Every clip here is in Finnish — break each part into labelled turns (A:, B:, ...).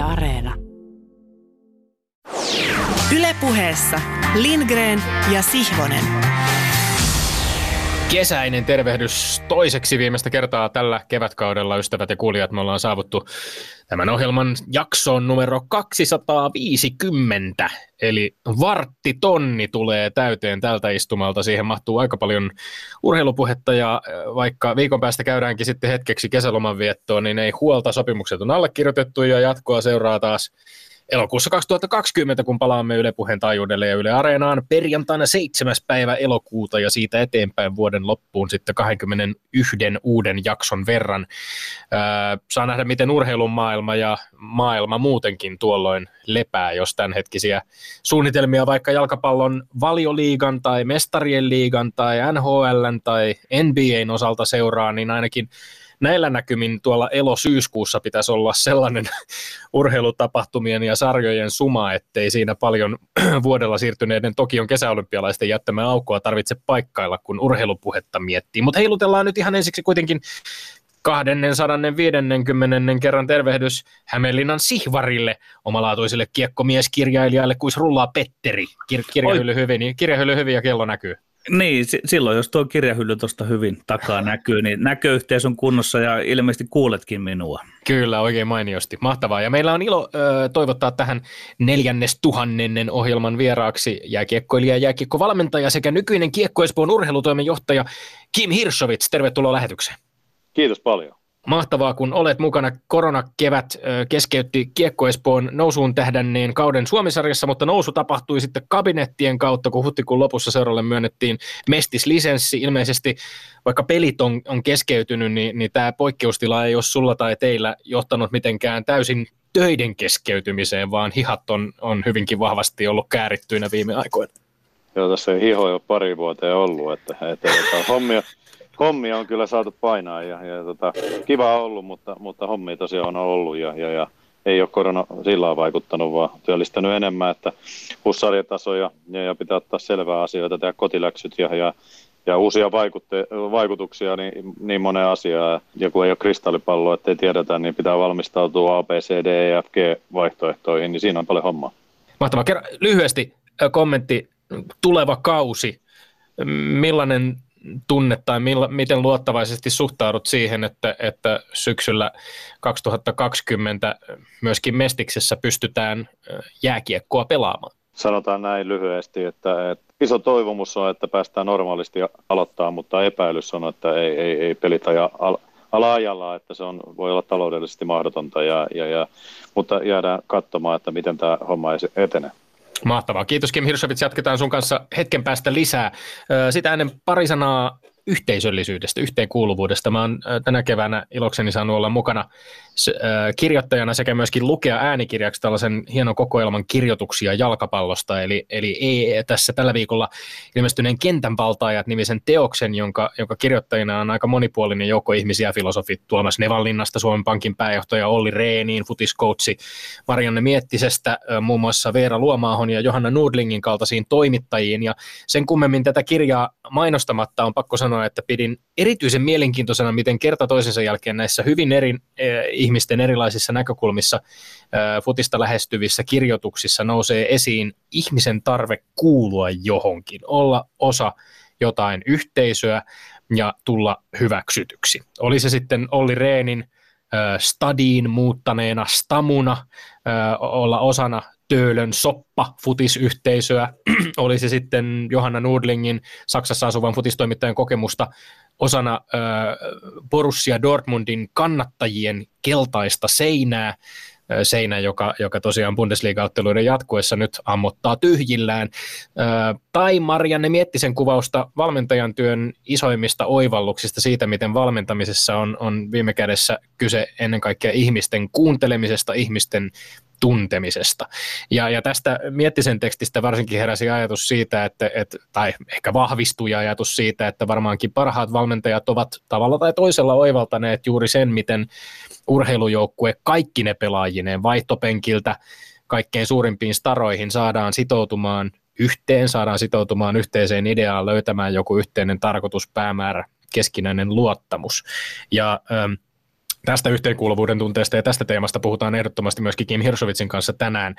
A: Yle Areena. Ylepuheessa Lindgren ja Sihvonen.
B: Kesäinen tervehdys toiseksi viimeistä kertaa tällä kevätkaudella, ystävät ja kuulijat. Me ollaan saavuttu tämän ohjelman jaksoon numero 250, eli vartti tonni tulee täyteen tältä istumalta. Siihen mahtuu aika paljon urheilupuhetta ja vaikka viikon päästä käydäänkin sitten hetkeksi kesäloman viettoon, niin ei huolta, sopimukset on allekirjoitettu ja jatkoa seuraa taas elokuussa 2020, kun palaamme Yle Puheen taajuudelle ja Yle Areenaan perjantaina 7. päivä elokuuta ja siitä eteenpäin vuoden loppuun sitten 21 uuden jakson verran. saa nähdä, miten urheilun maailma ja maailma muutenkin tuolloin lepää, jos tämänhetkisiä suunnitelmia vaikka jalkapallon valioliigan tai mestarien liigan tai NHLn tai NBAn osalta seuraa, niin ainakin näillä näkymin tuolla elo-syyskuussa pitäisi olla sellainen urheilutapahtumien ja sarjojen suma, ettei siinä paljon vuodella siirtyneiden Tokion kesäolympialaisten jättämään aukkoa tarvitse paikkailla, kun urheilupuhetta miettii. Mutta heilutellaan nyt ihan ensiksi kuitenkin 250. kerran tervehdys Hämeenlinnan Sihvarille, omalaatuiselle kiekkomieskirjailijalle, kuin rullaa Petteri. Kir- kirjahylly hyvin, kirjahylly hyvin ja kello näkyy.
C: Niin, silloin jos tuo kirjahylly tuosta hyvin takaa näkyy, niin näköyhteys on kunnossa ja ilmeisesti kuuletkin minua.
B: Kyllä, oikein mainiosti. Mahtavaa. Ja meillä on ilo ö, toivottaa tähän neljännes tuhannennen ohjelman vieraaksi jääkiekkoilija ja jääkiekkovalmentaja sekä nykyinen Kiekko Espoon urheilutoimenjohtaja Kim Hirsovits. Tervetuloa lähetykseen.
D: Kiitos paljon.
B: Mahtavaa, kun olet mukana. Koronakevät keskeytti Kiekko Espoon nousuun tähdänneen kauden Suomisarjassa, mutta nousu tapahtui sitten kabinettien kautta, kun huhtikuun lopussa seuralle myönnettiin mestislisenssi. Ilmeisesti vaikka pelit on, on keskeytynyt, niin, niin tämä poikkeustila ei ole sulla tai teillä johtanut mitenkään täysin töiden keskeytymiseen, vaan hihat on, on hyvinkin vahvasti ollut käärittyinä viime aikoina.
D: Joo, tässä ei hiho jo pari vuoteen ollut, että, että, että hommia, hommia on kyllä saatu painaa ja, ja tota, kiva ollut, mutta, mutta hommia tosiaan on ollut ja, ja, ja ei ole korona sillä vaikuttanut, vaan työllistänyt enemmän, että hussarjataso ja, ja, pitää ottaa selvää asioita, tehdä kotiläksyt ja, ja, ja uusia vaikutte, vaikutuksia niin, niin moneen asiaan. Ja kun ei ole kristallipalloa, ettei tiedetä, niin pitää valmistautua A, B, C, D, E, F, G vaihtoehtoihin, niin siinä on paljon hommaa.
B: Mahtavaa. Kerro lyhyesti kommentti, tuleva kausi. Millainen tunne tai milla, miten luottavaisesti suhtaudut siihen, että, että syksyllä 2020 myöskin Mestiksessä pystytään jääkiekkoa pelaamaan?
D: Sanotaan näin lyhyesti, että, että iso toivomus on, että päästään normaalisti aloittaa, mutta epäilys on, että ei, ei, ei pelitä ja al, ala-ajalla, että se on, voi olla taloudellisesti mahdotonta, ja, ja, ja, mutta jäädään katsomaan, että miten tämä homma etenee.
B: Mahtavaa. Kiitos Kim Hirsovits. Jatketaan sun kanssa hetken päästä lisää. Sitä ennen pari sanaa yhteisöllisyydestä, yhteenkuuluvuudesta. Mä oon tänä keväänä ilokseni saanut olla mukana kirjoittajana sekä myöskin lukea äänikirjaksi tällaisen hienon kokoelman kirjoituksia jalkapallosta. Eli, eli ei tässä tällä viikolla ilmestyneen Kentän valtaajat nimisen teoksen, jonka, jonka kirjoittajina on aika monipuolinen joukko ihmisiä, filosofit Tuomas Nevallinnasta, Suomen Pankin pääjohtaja Olli Reeniin, futiskoutsi Marianne Miettisestä, muun muassa Veera Luomaahon ja Johanna Nudlingin kaltaisiin toimittajiin. Ja sen kummemmin tätä kirjaa mainostamatta on pakko sanoa, että pidin erityisen mielenkiintoisena, miten kerta toisensa jälkeen näissä hyvin eri ihmisten erilaisissa näkökulmissa futista lähestyvissä kirjoituksissa nousee esiin ihmisen tarve kuulua johonkin, olla osa jotain yhteisöä ja tulla hyväksytyksi. Oli se sitten Olli Reenin stadiin muuttaneena stamuna, olla osana Töölön soppa futisyhteisöä, oli se sitten Johanna Nudlingin Saksassa asuvan futistoimittajan kokemusta osana Borussia Dortmundin kannattajien keltaista seinää, seinä, joka, joka tosiaan Bundesliga-otteluiden jatkuessa nyt ammottaa tyhjillään. Tai Marianne Miettisen kuvausta valmentajan työn isoimmista oivalluksista siitä, miten valmentamisessa on, on viime kädessä kyse ennen kaikkea ihmisten kuuntelemisesta, ihmisten tuntemisesta. Ja, ja tästä Miettisen tekstistä varsinkin heräsi ajatus siitä, että, että, tai ehkä vahvistui ajatus siitä, että varmaankin parhaat valmentajat ovat tavalla tai toisella oivaltaneet juuri sen, miten urheilujoukkue kaikki ne pelaajineen vaihtopenkiltä kaikkein suurimpiin staroihin saadaan sitoutumaan yhteen, saadaan sitoutumaan yhteiseen ideaan, löytämään joku yhteinen tarkoitus, päämäärä, keskinäinen luottamus. Ja ähm, Tästä yhteenkuuluvuuden tunteesta ja tästä teemasta puhutaan ehdottomasti myöskin Kim Hirsovitsin kanssa tänään.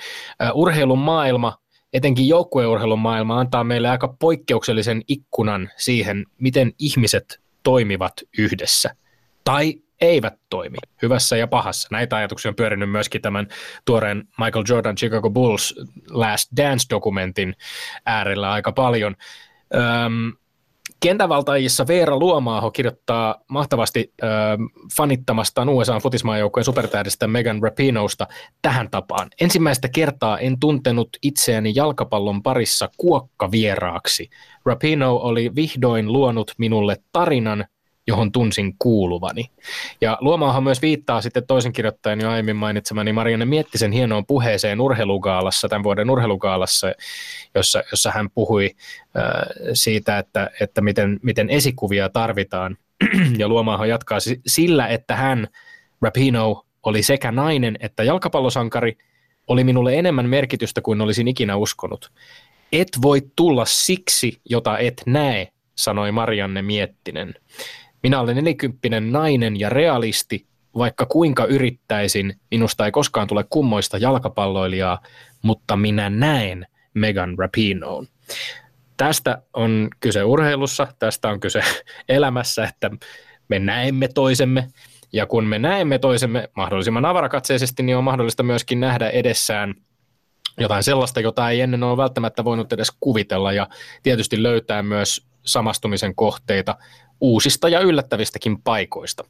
B: urheilun maailma, etenkin joukkueurheilun maailma, antaa meille aika poikkeuksellisen ikkunan siihen, miten ihmiset toimivat yhdessä. Tai eivät toimi, hyvässä ja pahassa. Näitä ajatuksia on pyörinyt myöskin tämän tuoreen Michael Jordan Chicago Bulls Last Dance-dokumentin äärellä aika paljon. Öm, Kentävaltaajissa Veera Luomaaho kirjoittaa mahtavasti ö, fanittamastaan USA futismaajoukkueen supertähdestä Megan Rapinosta tähän tapaan. Ensimmäistä kertaa en tuntenut itseäni jalkapallon parissa kuokkavieraaksi. Rapino oli vihdoin luonut minulle tarinan, johon tunsin kuuluvani. Ja Luomaahan myös viittaa sitten toisen kirjoittajan jo aiemmin mainitsemani Marianne Miettisen hienoon puheeseen urheilugaalassa, tämän vuoden urheilugaalassa, jossa, jossa hän puhui äh, siitä, että, että miten, miten esikuvia tarvitaan. ja Luomaahan jatkaa sillä, että hän, Rapino, oli sekä nainen että jalkapallosankari, oli minulle enemmän merkitystä kuin olisin ikinä uskonut. Et voi tulla siksi, jota et näe, sanoi Marianne Miettinen. Minä olen nelikymppinen nainen ja realisti, vaikka kuinka yrittäisin, minusta ei koskaan tule kummoista jalkapalloilijaa, mutta minä näen Megan Rapinoon. Tästä on kyse urheilussa, tästä on kyse elämässä, että me näemme toisemme, ja kun me näemme toisemme mahdollisimman avarakatseisesti, niin on mahdollista myöskin nähdä edessään jotain sellaista, jota ei ennen ole välttämättä voinut edes kuvitella, ja tietysti löytää myös samastumisen kohteita uusista ja yllättävistäkin paikoista.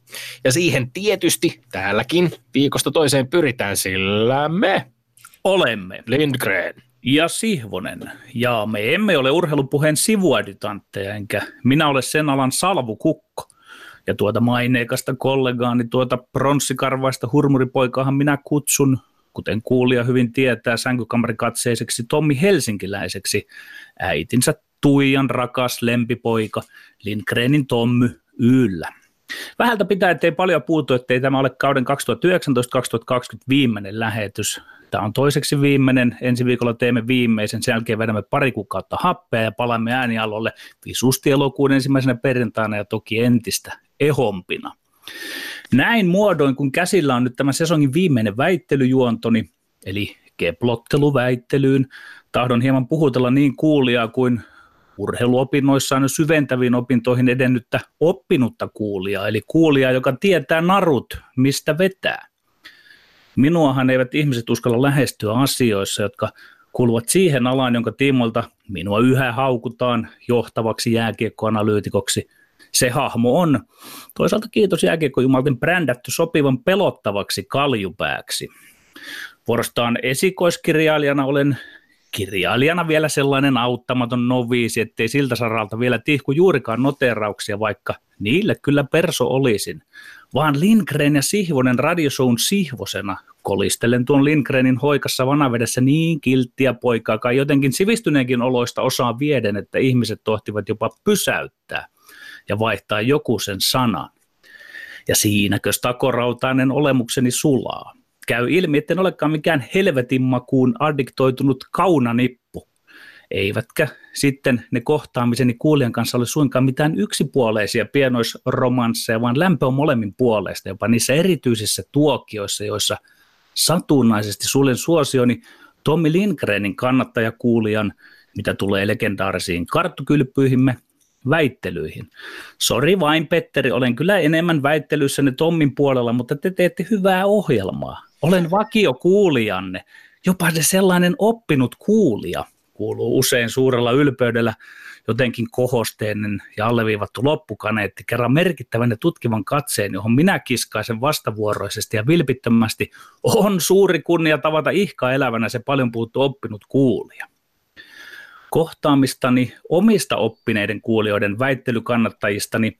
B: Ja siihen tietysti täälläkin viikosta toiseen pyritään, sillä me
C: olemme
B: Lindgren
C: ja Sihvonen. Ja me emme ole urheilupuheen sivuadjutantteja, enkä minä ole sen alan salvukukko. Ja tuota maineikasta kollegaani, tuota pronssikarvaista hurmuripoikaahan minä kutsun, kuten kuulija hyvin tietää, sänkykamarikatseiseksi Tommi Helsinkiläiseksi, äitinsä Tuijan rakas lempipoika, Lindgrenin Tommy Yllä. Vähältä pitää, ettei paljon puutu, ettei tämä ole kauden 2019-2020 viimeinen lähetys. Tämä on toiseksi viimeinen. Ensi viikolla teemme viimeisen. Sen jälkeen vedämme pari kuukautta happea ja palaamme äänialolle visusti elokuun ensimmäisenä perjantaina ja toki entistä ehompina. Näin muodoin, kun käsillä on nyt tämä sesongin viimeinen väittelyjuontoni, eli keplotteluväittelyyn, tahdon hieman puhutella niin kuulijaa kuin urheiluopinnoissaan syventäviin opintoihin edennyttä oppinutta kuulijaa, eli kuulijaa, joka tietää narut, mistä vetää. Minuahan eivät ihmiset uskalla lähestyä asioissa, jotka kuuluvat siihen alaan, jonka tiimoilta minua yhä haukutaan johtavaksi jääkiekkoanalyytikoksi. Se hahmo on, toisaalta kiitos jääkiekkojumalten brändätty sopivan pelottavaksi kaljupääksi. Vuorostaan esikoiskirjailijana olen kirjailijana vielä sellainen auttamaton noviisi, ettei siltä saralta vielä tihku juurikaan noterauksia, vaikka niille kyllä perso olisin. Vaan Lindgren ja Sihvonen radiosuun Sihvosena kolistelen tuon Lindgrenin hoikassa vanavedessä niin kilttiä poikaa, kai jotenkin sivistyneenkin oloista osaa vieden, että ihmiset tohtivat jopa pysäyttää ja vaihtaa joku sen sanan. Ja siinäkö takorautainen olemukseni sulaa käy ilmi, että en olekaan mikään helvetin makuun addiktoitunut kaunanippu. Eivätkä sitten ne kohtaamiseni kuulijan kanssa ole suinkaan mitään yksipuoleisia pienoisromansseja, vaan lämpö on molemmin puolesta, jopa niissä erityisissä tuokioissa, joissa satunnaisesti suljen suosioni Tommi Lindgrenin kannattajakuulijan, mitä tulee legendaarisiin karttukylpyihimme, väittelyihin. Sori vain, Petteri, olen kyllä enemmän väittelyissänne Tommin puolella, mutta te teette hyvää ohjelmaa. Olen vakio kuulijanne, jopa se sellainen oppinut kuulija, kuuluu usein suurella ylpeydellä jotenkin kohosteinen ja alleviivattu loppukaneetti kerran merkittävän ja tutkivan katseen, johon minä kiskaisen vastavuoroisesti ja vilpittömästi on suuri kunnia tavata ihka elävänä se paljon puhuttu oppinut kuulija. Kohtaamistani omista oppineiden kuulijoiden väittelykannattajistani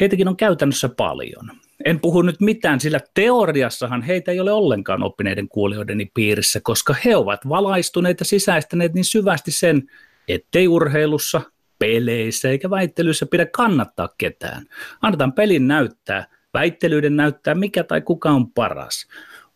C: heitäkin on käytännössä paljon – en puhu nyt mitään, sillä teoriassahan heitä ei ole ollenkaan oppineiden kuulijoideni piirissä, koska he ovat valaistuneet ja sisäistäneet niin syvästi sen, ettei urheilussa, peleissä eikä väittelyissä pidä kannattaa ketään. Annetaan pelin näyttää, väittelyiden näyttää, mikä tai kuka on paras.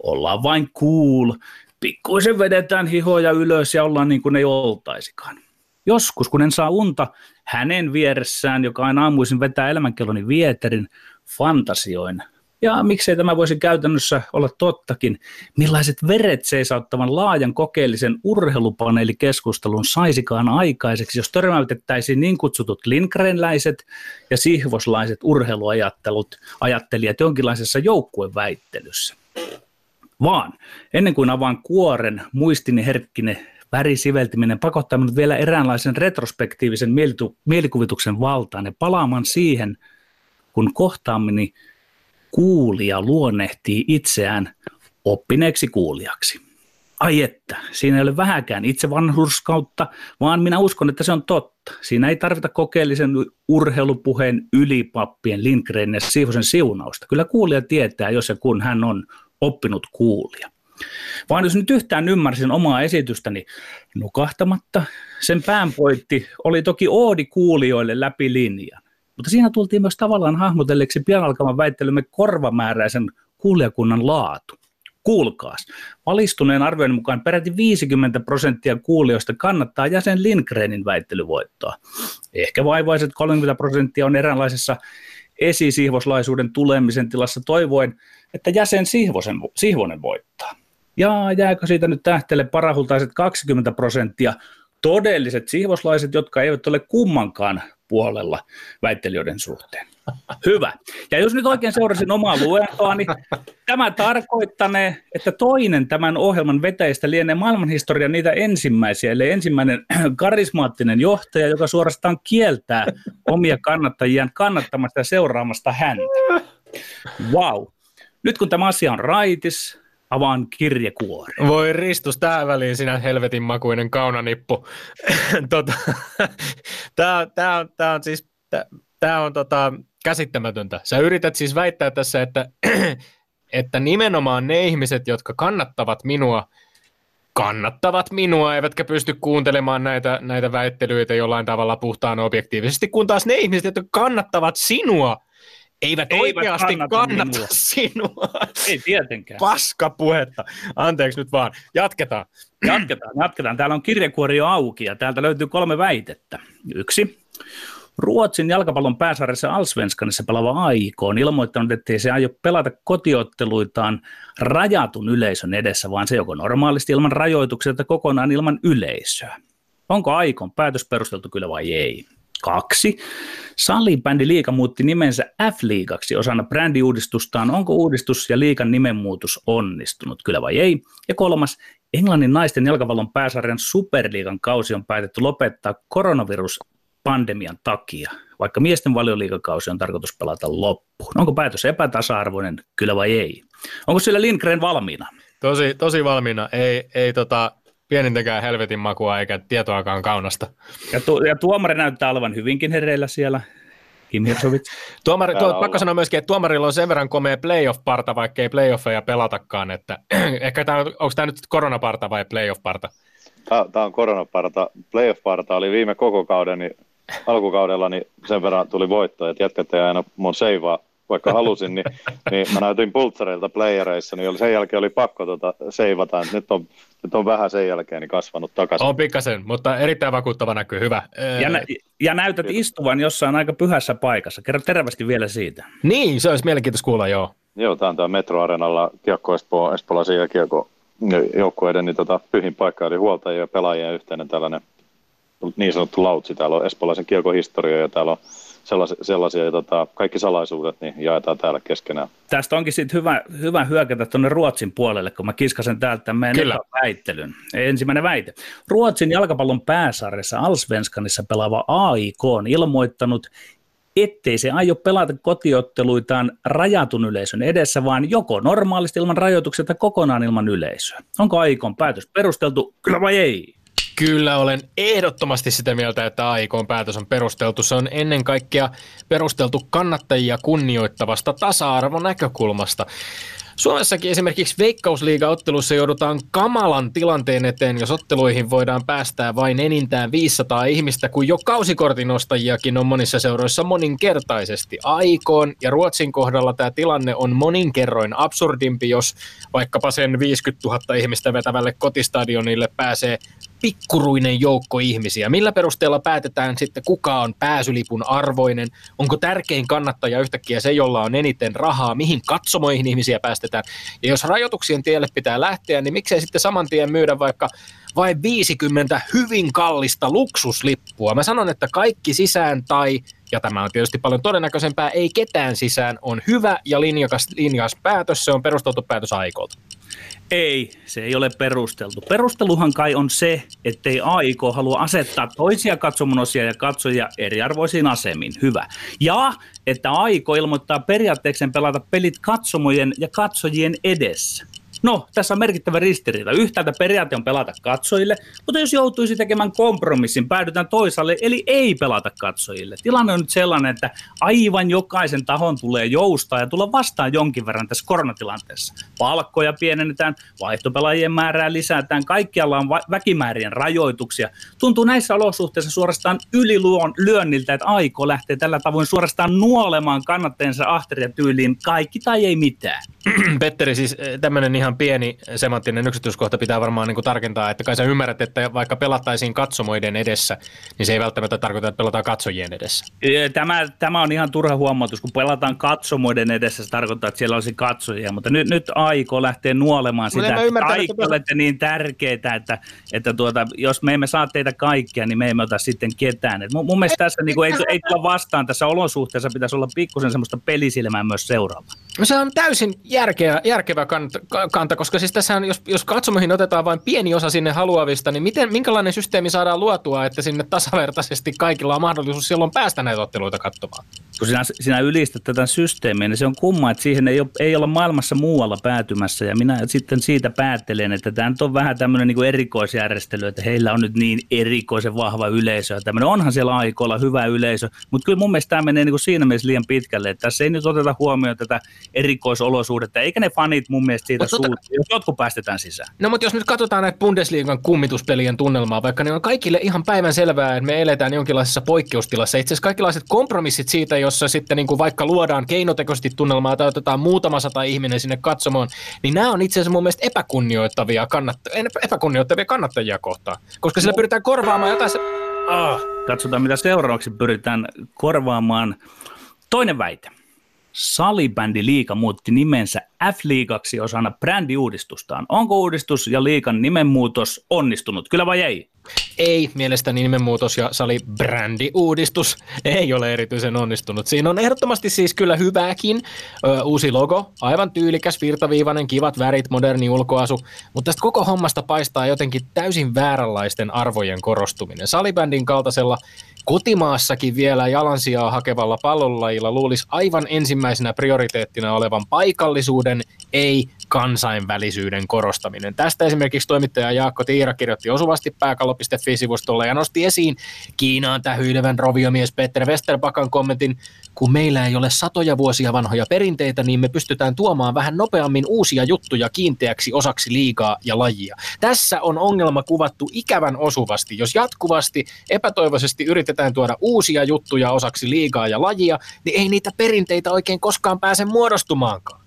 C: Ollaan vain cool, pikkuisen vedetään hihoja ylös ja ollaan niin kuin ei oltaisikaan. Joskus, kun en saa unta hänen vieressään, joka aina aamuisin vetää elämänkelloni vieterin, fantasioin Ja miksei tämä voisi käytännössä olla tottakin? Millaiset veret seisauttavan laajan kokeellisen urheilupaneelikeskustelun saisikaan aikaiseksi, jos törmäytettäisiin niin kutsutut Lindgrenläiset ja sihvoslaiset urheiluajattelut ajattelijat jonkinlaisessa joukkueväittelyssä? Vaan ennen kuin avaan kuoren, muistini herkkinen värisiveltiminen pakottaa minut vielä eräänlaisen retrospektiivisen mielikuvituksen valtaan ja palaamaan siihen, kun kohtaamini kuulija luonnehtii itseään oppineeksi kuulijaksi. Ai että, siinä ei ole vähäkään itse vanhurskautta, vaan minä uskon, että se on totta. Siinä ei tarvita kokeellisen urheilupuheen ylipappien Lindgren ja Siivosen siunausta. Kyllä kuulija tietää, jos ja kun hän on oppinut kuulija. Vaan jos nyt yhtään ymmärsin omaa esitystäni nukahtamatta, sen päänpoitti oli toki oodi kuulijoille läpi linjan. Mutta siinä tultiin myös tavallaan hahmotelleeksi pian alkavan väittelymme korvamääräisen kuulijakunnan laatu. Kuulkaas, valistuneen arvioinnin mukaan peräti 50 prosenttia kuulijoista kannattaa jäsen Lindgrenin väittelyvoittoa. Ehkä vaivaiset 30 prosenttia on eräänlaisessa esisihvoslaisuuden tulemisen tilassa toivoen, että jäsen Sihvosen, Sihvonen voittaa. Ja jääkö siitä nyt tähtelle parahultaiset 20 prosenttia todelliset sihvoslaiset, jotka eivät ole kummankaan puolella väittelijöiden suhteen. Hyvä. Ja jos nyt oikein seurasin omaa luentoa, niin tämä tarkoittanee, että toinen tämän ohjelman vetäjistä lienee maailmanhistorian niitä ensimmäisiä, eli ensimmäinen karismaattinen johtaja, joka suorastaan kieltää omia kannattajiaan kannattamasta ja seuraamasta häntä. Wow. Nyt kun tämä asia on raitis, avaan kirjekuori.
B: Voi Ristus, tähän väliin sinä helvetin makuinen kaunanippu. tota, tämä, tämä, on, tämä on siis tämä on tota, käsittämätöntä. Sä yrität siis väittää tässä, että, että nimenomaan ne ihmiset, jotka kannattavat minua, kannattavat minua, eivätkä pysty kuuntelemaan näitä, näitä väittelyitä jollain tavalla puhtaan objektiivisesti, kun taas ne ihmiset, jotka kannattavat sinua, eivät, eivät oikeasti kannata, kannata minua. sinua.
C: Ei tietenkään.
B: Paska puhetta. Anteeksi nyt vaan. Jatketaan.
C: Jatketaan, jatketaan. Täällä on kirjekuori jo auki ja täältä löytyy kolme väitettä. Yksi. Ruotsin jalkapallon pääsarjassa Alsvenskanissa pelaava AIK on ilmoittanut, ettei se aio pelata kotiotteluitaan rajatun yleisön edessä, vaan se joko normaalisti ilman rajoituksia tai kokonaan ilman yleisöä. Onko Aikon päätös perusteltu kyllä vai ei? Kaksi. Salibändi Liika muutti nimensä F-liigaksi osana brändiuudistustaan. Onko uudistus ja liikan nimenmuutos onnistunut, kyllä vai ei? Ja kolmas. Englannin naisten jalkapallon pääsarjan Superliigan kausi on päätetty lopettaa koronaviruspandemian takia, vaikka miesten valioliikakausi on tarkoitus pelata loppuun. Onko päätös epätasa-arvoinen, kyllä vai ei? Onko sillä Lindgren valmiina?
B: Tosi, tosi valmiina. Ei, ei tota, pienintäkään helvetin makua eikä tietoakaan kaunasta.
C: Ja, tu- ja tuomari näyttää olevan hyvinkin hereillä siellä. Kim Hirsovits.
B: Tuomari, tuo, pakko sanoa myöskin, että tuomarilla on sen verran komea playoff-parta, vaikka ei playoffeja pelatakaan. Että, ehkä tämä, onko tämä nyt koronaparta vai playoff-parta?
D: Tämä on koronaparta. Playoff-parta oli viime koko kauden, niin alkukaudella niin sen verran tuli voitto, että jätkät ei aina mun seivaa vaikka halusin, niin, niin mä näytin pultsareilta playereissa, niin sen jälkeen oli pakko tota seivata. Nyt on, nyt on vähän sen jälkeen niin kasvanut takaisin.
B: On pikkasen, mutta erittäin vakuuttava näkyy, hyvä.
C: Ja, nä- ja näytät Kiitos. istuvan jossain aika pyhässä paikassa. Kerro terveesti vielä siitä.
B: Niin, se olisi mielenkiintoista kuulla, joo.
D: Joo, tämä on tämä Metroarenalla Kiekko Espoo, Espolaisia ja Kiekko joukkueiden niin tota, pyhin paikka, eli huoltajia ja pelaajien yhteinen tällainen niin sanottu lautsi. Täällä on espoolaisen kiekon historia ja täällä on sellaisia, sellaisia tota, kaikki salaisuudet niin jaetaan täällä keskenään.
C: Tästä onkin sitten hyvä, hyvä hyökätä tuonne Ruotsin puolelle, kun mä kiskasen täältä meidän Kyllä. väittelyn. Ensimmäinen väite. Ruotsin jalkapallon pääsarjassa Alsvenskanissa pelaava AIK on ilmoittanut, ettei se aio pelata kotiotteluitaan rajatun yleisön edessä, vaan joko normaalisti ilman rajoituksia tai kokonaan ilman yleisöä. Onko Aikon päätös perusteltu, kyllä vai ei?
B: Kyllä olen ehdottomasti sitä mieltä, että AIKn päätös on perusteltu. Se on ennen kaikkea perusteltu kannattajia kunnioittavasta tasa-arvon näkökulmasta. Suomessakin esimerkiksi Veikkausliiga-ottelussa joudutaan kamalan tilanteen eteen, jos otteluihin voidaan päästää vain enintään 500 ihmistä, kun jo kausikortinostajiakin on monissa seuroissa moninkertaisesti. Aikoon ja Ruotsin kohdalla tämä tilanne on moninkerroin absurdimpi, jos vaikkapa sen 50 000 ihmistä vetävälle kotistadionille pääsee pikkuruinen joukko ihmisiä. Millä perusteella päätetään sitten, kuka on pääsylipun arvoinen? Onko tärkein kannattaja yhtäkkiä se, jolla on eniten rahaa? Mihin katsomoihin ihmisiä päästetään? Ja jos rajoituksien tielle pitää lähteä, niin miksei sitten saman tien myydä vaikka vain 50 hyvin kallista luksuslippua? Mä sanon, että kaikki sisään tai ja tämä on tietysti paljon todennäköisempää, ei ketään sisään, on hyvä ja linjakas, linjakas päätös, se on perusteltu päätös aikolta.
C: Ei, se ei ole perusteltu. Perusteluhan kai on se, ettei AIK halua asettaa toisia katsomonosia ja katsojia eriarvoisiin asemiin. Hyvä. Ja että AIK ilmoittaa periaatteeksi pelata pelit katsomojen ja katsojien edessä. No, tässä on merkittävä ristiriita. Yhtäältä periaate on pelata katsojille, mutta jos joutuisi tekemään kompromissin, päädytään toisaalle, eli ei pelata katsojille. Tilanne on nyt sellainen, että aivan jokaisen tahon tulee joustaa ja tulla vastaan jonkin verran tässä koronatilanteessa. Palkkoja pienennetään, vaihtopelaajien määrää lisätään, kaikkialla on väkimäärien rajoituksia. Tuntuu näissä olosuhteissa suorastaan yliluon lyönniltä, että aiko lähtee tällä tavoin suorastaan nuolemaan kannattajansa ahteria tyyliin kaikki tai ei mitään.
B: Petteri, siis eh, tämmöinen ihan pieni semanttinen yksityiskohta pitää varmaan niin kuin tarkentaa, että kai sä ymmärrät, että vaikka pelattaisiin katsomoiden edessä, niin se ei välttämättä tarkoita, että pelataan katsojien edessä.
C: Tämä, tämä on ihan turha huomautus, kun pelataan katsomoiden edessä, se tarkoittaa, että siellä olisi katsojia, mutta nyt, nyt aiko lähtee nuolemaan sitä, että kaikki että... olette niin tärkeitä, että, että tuota, jos me emme saa teitä kaikkia, niin me emme ota sitten ketään. Et mun, mun mielestä tässä niin kuin, ei, ei tulla vastaan tässä olosuhteessa, pitäisi olla pikkusen semmoista pelisilmää myös seuraava.
B: No se on täysin järkeä, järkevä kanta, kanta, koska siis tässä jos, jos katsomoihin otetaan vain pieni osa sinne haluavista, niin miten, minkälainen systeemi saadaan luotua, että sinne tasavertaisesti kaikilla on mahdollisuus silloin päästä näitä otteluita katsomaan?
C: Kun sinä, sinä ylistät tätä systeemiä, niin se on kumma, että siihen ei, ole, ei olla maailmassa muualla päätymässä, ja minä sitten siitä päättelen, että tämä on vähän tämmöinen niin erikoisjärjestely, että heillä on nyt niin erikoisen vahva yleisö, ja tämmöinen onhan siellä aikoilla hyvä yleisö, mutta kyllä mun mielestä tämä menee niin kuin siinä mielessä liian pitkälle, että tässä ei nyt oteta huomioon tätä erikoisolosuudetta, eikä ne fanit mun mielestä siitä tota- jos jotkut päästetään sisään.
B: No mutta jos nyt katsotaan näitä Bundesliigan kummituspelien tunnelmaa, vaikka ne on kaikille ihan päivän selvää, että me eletään jonkinlaisessa poikkeustilassa. Itse asiassa kaikenlaiset kompromissit siitä, jossa sitten niin kuin vaikka luodaan keinotekoisesti tunnelmaa tai otetaan muutama sata ihminen sinne katsomaan, niin nämä on itse asiassa mun mielestä epäkunnioittavia, kannatta- epäkunnioittavia kannattajia kohtaan, koska sillä pyritään korvaamaan jotain se...
C: Ah. Katsotaan, mitä seuraavaksi pyritään korvaamaan. Toinen väite. Salibändi liika muutti nimensä F-liigaksi osana brändiuudistustaan. Onko uudistus ja liikan nimenmuutos onnistunut, kyllä vai ei?
B: Ei, mielestäni nimenmuutos ja salibrändiuudistus ei ole erityisen onnistunut. Siinä on ehdottomasti siis kyllä hyvääkin. Ö, uusi logo, aivan tyylikäs, virtaviivainen, kivat värit, moderni ulkoasu, mutta tästä koko hommasta paistaa jotenkin täysin vääränlaisten arvojen korostuminen. Salibändin kaltaisella kotimaassakin vielä jalansijaa hakevalla pallolajilla luulisi aivan ensimmäisenä prioriteettina olevan paikallisuuden, ei kansainvälisyyden korostaminen. Tästä esimerkiksi toimittaja Jaakko Tiira kirjoitti osuvasti pääkallo.fi-sivustolla ja nosti esiin Kiinaan tähyilevän roviomies Peter Westerbakan kommentin, kun meillä ei ole satoja vuosia vanhoja perinteitä, niin me pystytään tuomaan vähän nopeammin uusia juttuja kiinteäksi osaksi liigaa ja lajia. Tässä on ongelma kuvattu ikävän osuvasti. Jos jatkuvasti epätoivoisesti yritetään tuoda uusia juttuja osaksi liigaa ja lajia, niin ei niitä perinteitä oikein koskaan pääse muodostumaankaan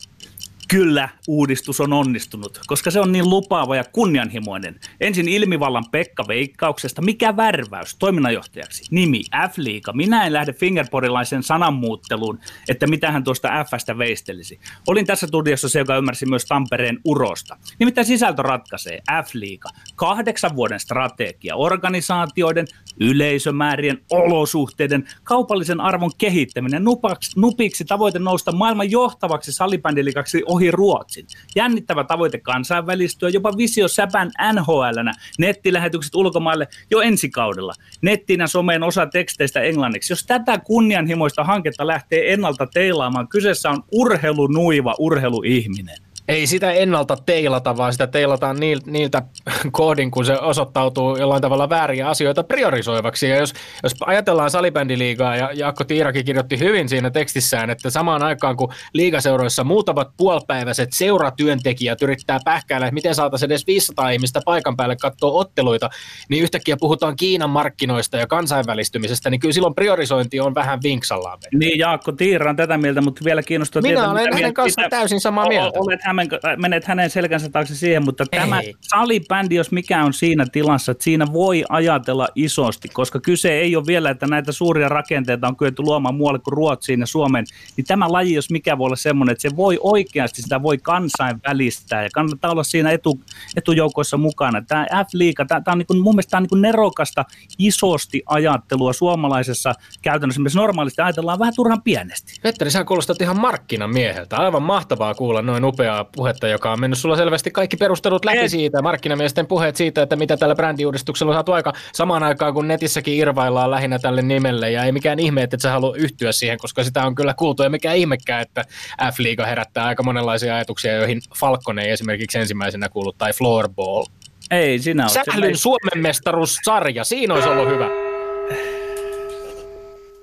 C: kyllä uudistus on onnistunut, koska se on niin lupaava ja kunnianhimoinen. Ensin ilmivallan Pekka Veikkauksesta. Mikä värväys toiminnanjohtajaksi? Nimi F-liiga. Minä en lähde fingerporilaisen sananmuutteluun, että mitä hän tuosta F-stä veistelisi. Olin tässä studiossa se, joka ymmärsi myös Tampereen urosta. Nimittäin sisältö ratkaisee F-liiga. Kahdeksan vuoden strategia organisaatioiden, yleisömäärien, olosuhteiden, kaupallisen arvon kehittäminen, nupaks, nupiksi tavoite nousta maailman johtavaksi salibändilikaksi ohi Ruotsin. Jännittävä tavoite kansainvälistyä, jopa visio säpän NHLnä, nettilähetykset ulkomaille jo ensi kaudella. Nettiin ja someen osa teksteistä englanniksi. Jos tätä kunnianhimoista hanketta lähtee ennalta teilaamaan, kyseessä on urheilunuiva urheiluihminen.
B: Ei sitä ennalta teilata, vaan sitä teilataan niiltä koodin, kun se osoittautuu jollain tavalla vääriä asioita priorisoivaksi. Ja jos, jos ajatellaan salibändiliigaa, ja Jaakko Tiirakin kirjoitti hyvin siinä tekstissään, että samaan aikaan kun liigaseuroissa muutamat puolipäiväiset seuratyöntekijät yrittää pähkäillä, että miten saataisiin edes 500 ihmistä paikan päälle katsoa otteluita, niin yhtäkkiä puhutaan Kiinan markkinoista ja kansainvälistymisestä, niin kyllä silloin priorisointi on vähän vinksallaan.
C: Niin, Jaakko Tiira on tätä mieltä, mutta vielä kiinnostaa
B: Minä tietää, olen hänen kanssa täysin samaa mieltä.
C: Olet hänen, menet hänen selkänsä taakse siihen, mutta
B: Ei.
C: tämä salibändi, jos mikä on siinä tilassa, että siinä voi ajatella isosti, koska kyse ei ole vielä, että näitä suuria rakenteita on kyetty luomaan muualle kuin Ruotsiin ja Suomeen, niin tämä laji, jos mikä voi olla semmoinen, että se voi oikeasti, sitä voi kansainvälistää ja kannattaa olla siinä etu, etujoukoissa mukana. Tämä F-liiga, tämä, tämä on niin kuin, mun mielestä tämä on niin kuin nerokasta, isosti ajattelua suomalaisessa käytännössä, missä normaalisti ajatellaan vähän turhan pienesti.
B: Petteri, sä kuulostat ihan markkinamieheltä. Aivan mahtavaa kuulla noin upeaa puhetta, joka on mennyt sulla selvästi kaikki perustelut läpi siitä. Markkinamiesten puheet siitä, että mitä tällä brändiuudistuksella on saatu aika samaan aikaan, kun netissäkin irvaillaan lähinnä tälle nimelle. Ja ei mikään ihme, että et sä halua yhtyä siihen, koska sitä on kyllä kuultu. Ja mikä ihmekään, että F-liiga herättää aika monenlaisia ajatuksia, joihin Falcon ei esimerkiksi ensimmäisenä kuullut, tai Floorball.
C: Ei, sinä olet
B: Sählyn Suomen mestaruussarja, siinä olisi ollut hyvä.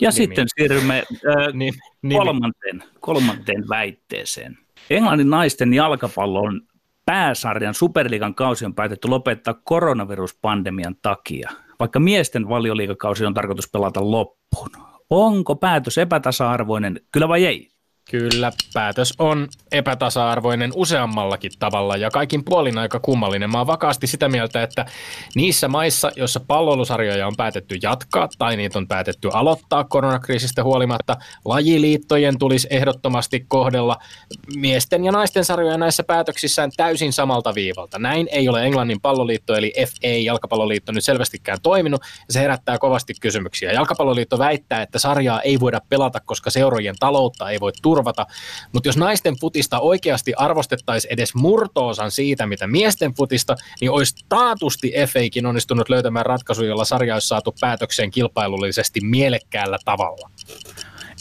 C: Ja
B: Nimi.
C: sitten siirrymme äh,
B: nimi.
C: kolmanteen, kolmanteen väitteeseen. Englannin naisten jalkapallon pääsarjan Superliigan kausi on päätetty lopettaa koronaviruspandemian takia, vaikka miesten valioliigakausi on tarkoitus pelata loppuun. Onko päätös epätasa-arvoinen, kyllä vai ei?
B: Kyllä, päätös on epätasa-arvoinen useammallakin tavalla ja kaikin puolin aika kummallinen. Mä oon vakaasti sitä mieltä, että niissä maissa, joissa palloilusarjoja on päätetty jatkaa tai niitä on päätetty aloittaa koronakriisistä huolimatta, lajiliittojen tulisi ehdottomasti kohdella miesten ja naisten sarjoja näissä päätöksissään täysin samalta viivalta. Näin ei ole Englannin palloliitto eli FA, jalkapalloliitto, nyt selvästikään toiminut ja se herättää kovasti kysymyksiä. Jalkapalloliitto väittää, että sarjaa ei voida pelata, koska seurojen taloutta ei voi turvata, mutta jos naisten futista oikeasti arvostettaisiin edes murtoosan siitä, mitä miesten futista, niin olisi taatusti FAkin onnistunut löytämään ratkaisu, jolla sarja olisi saatu päätökseen kilpailullisesti mielekkäällä tavalla.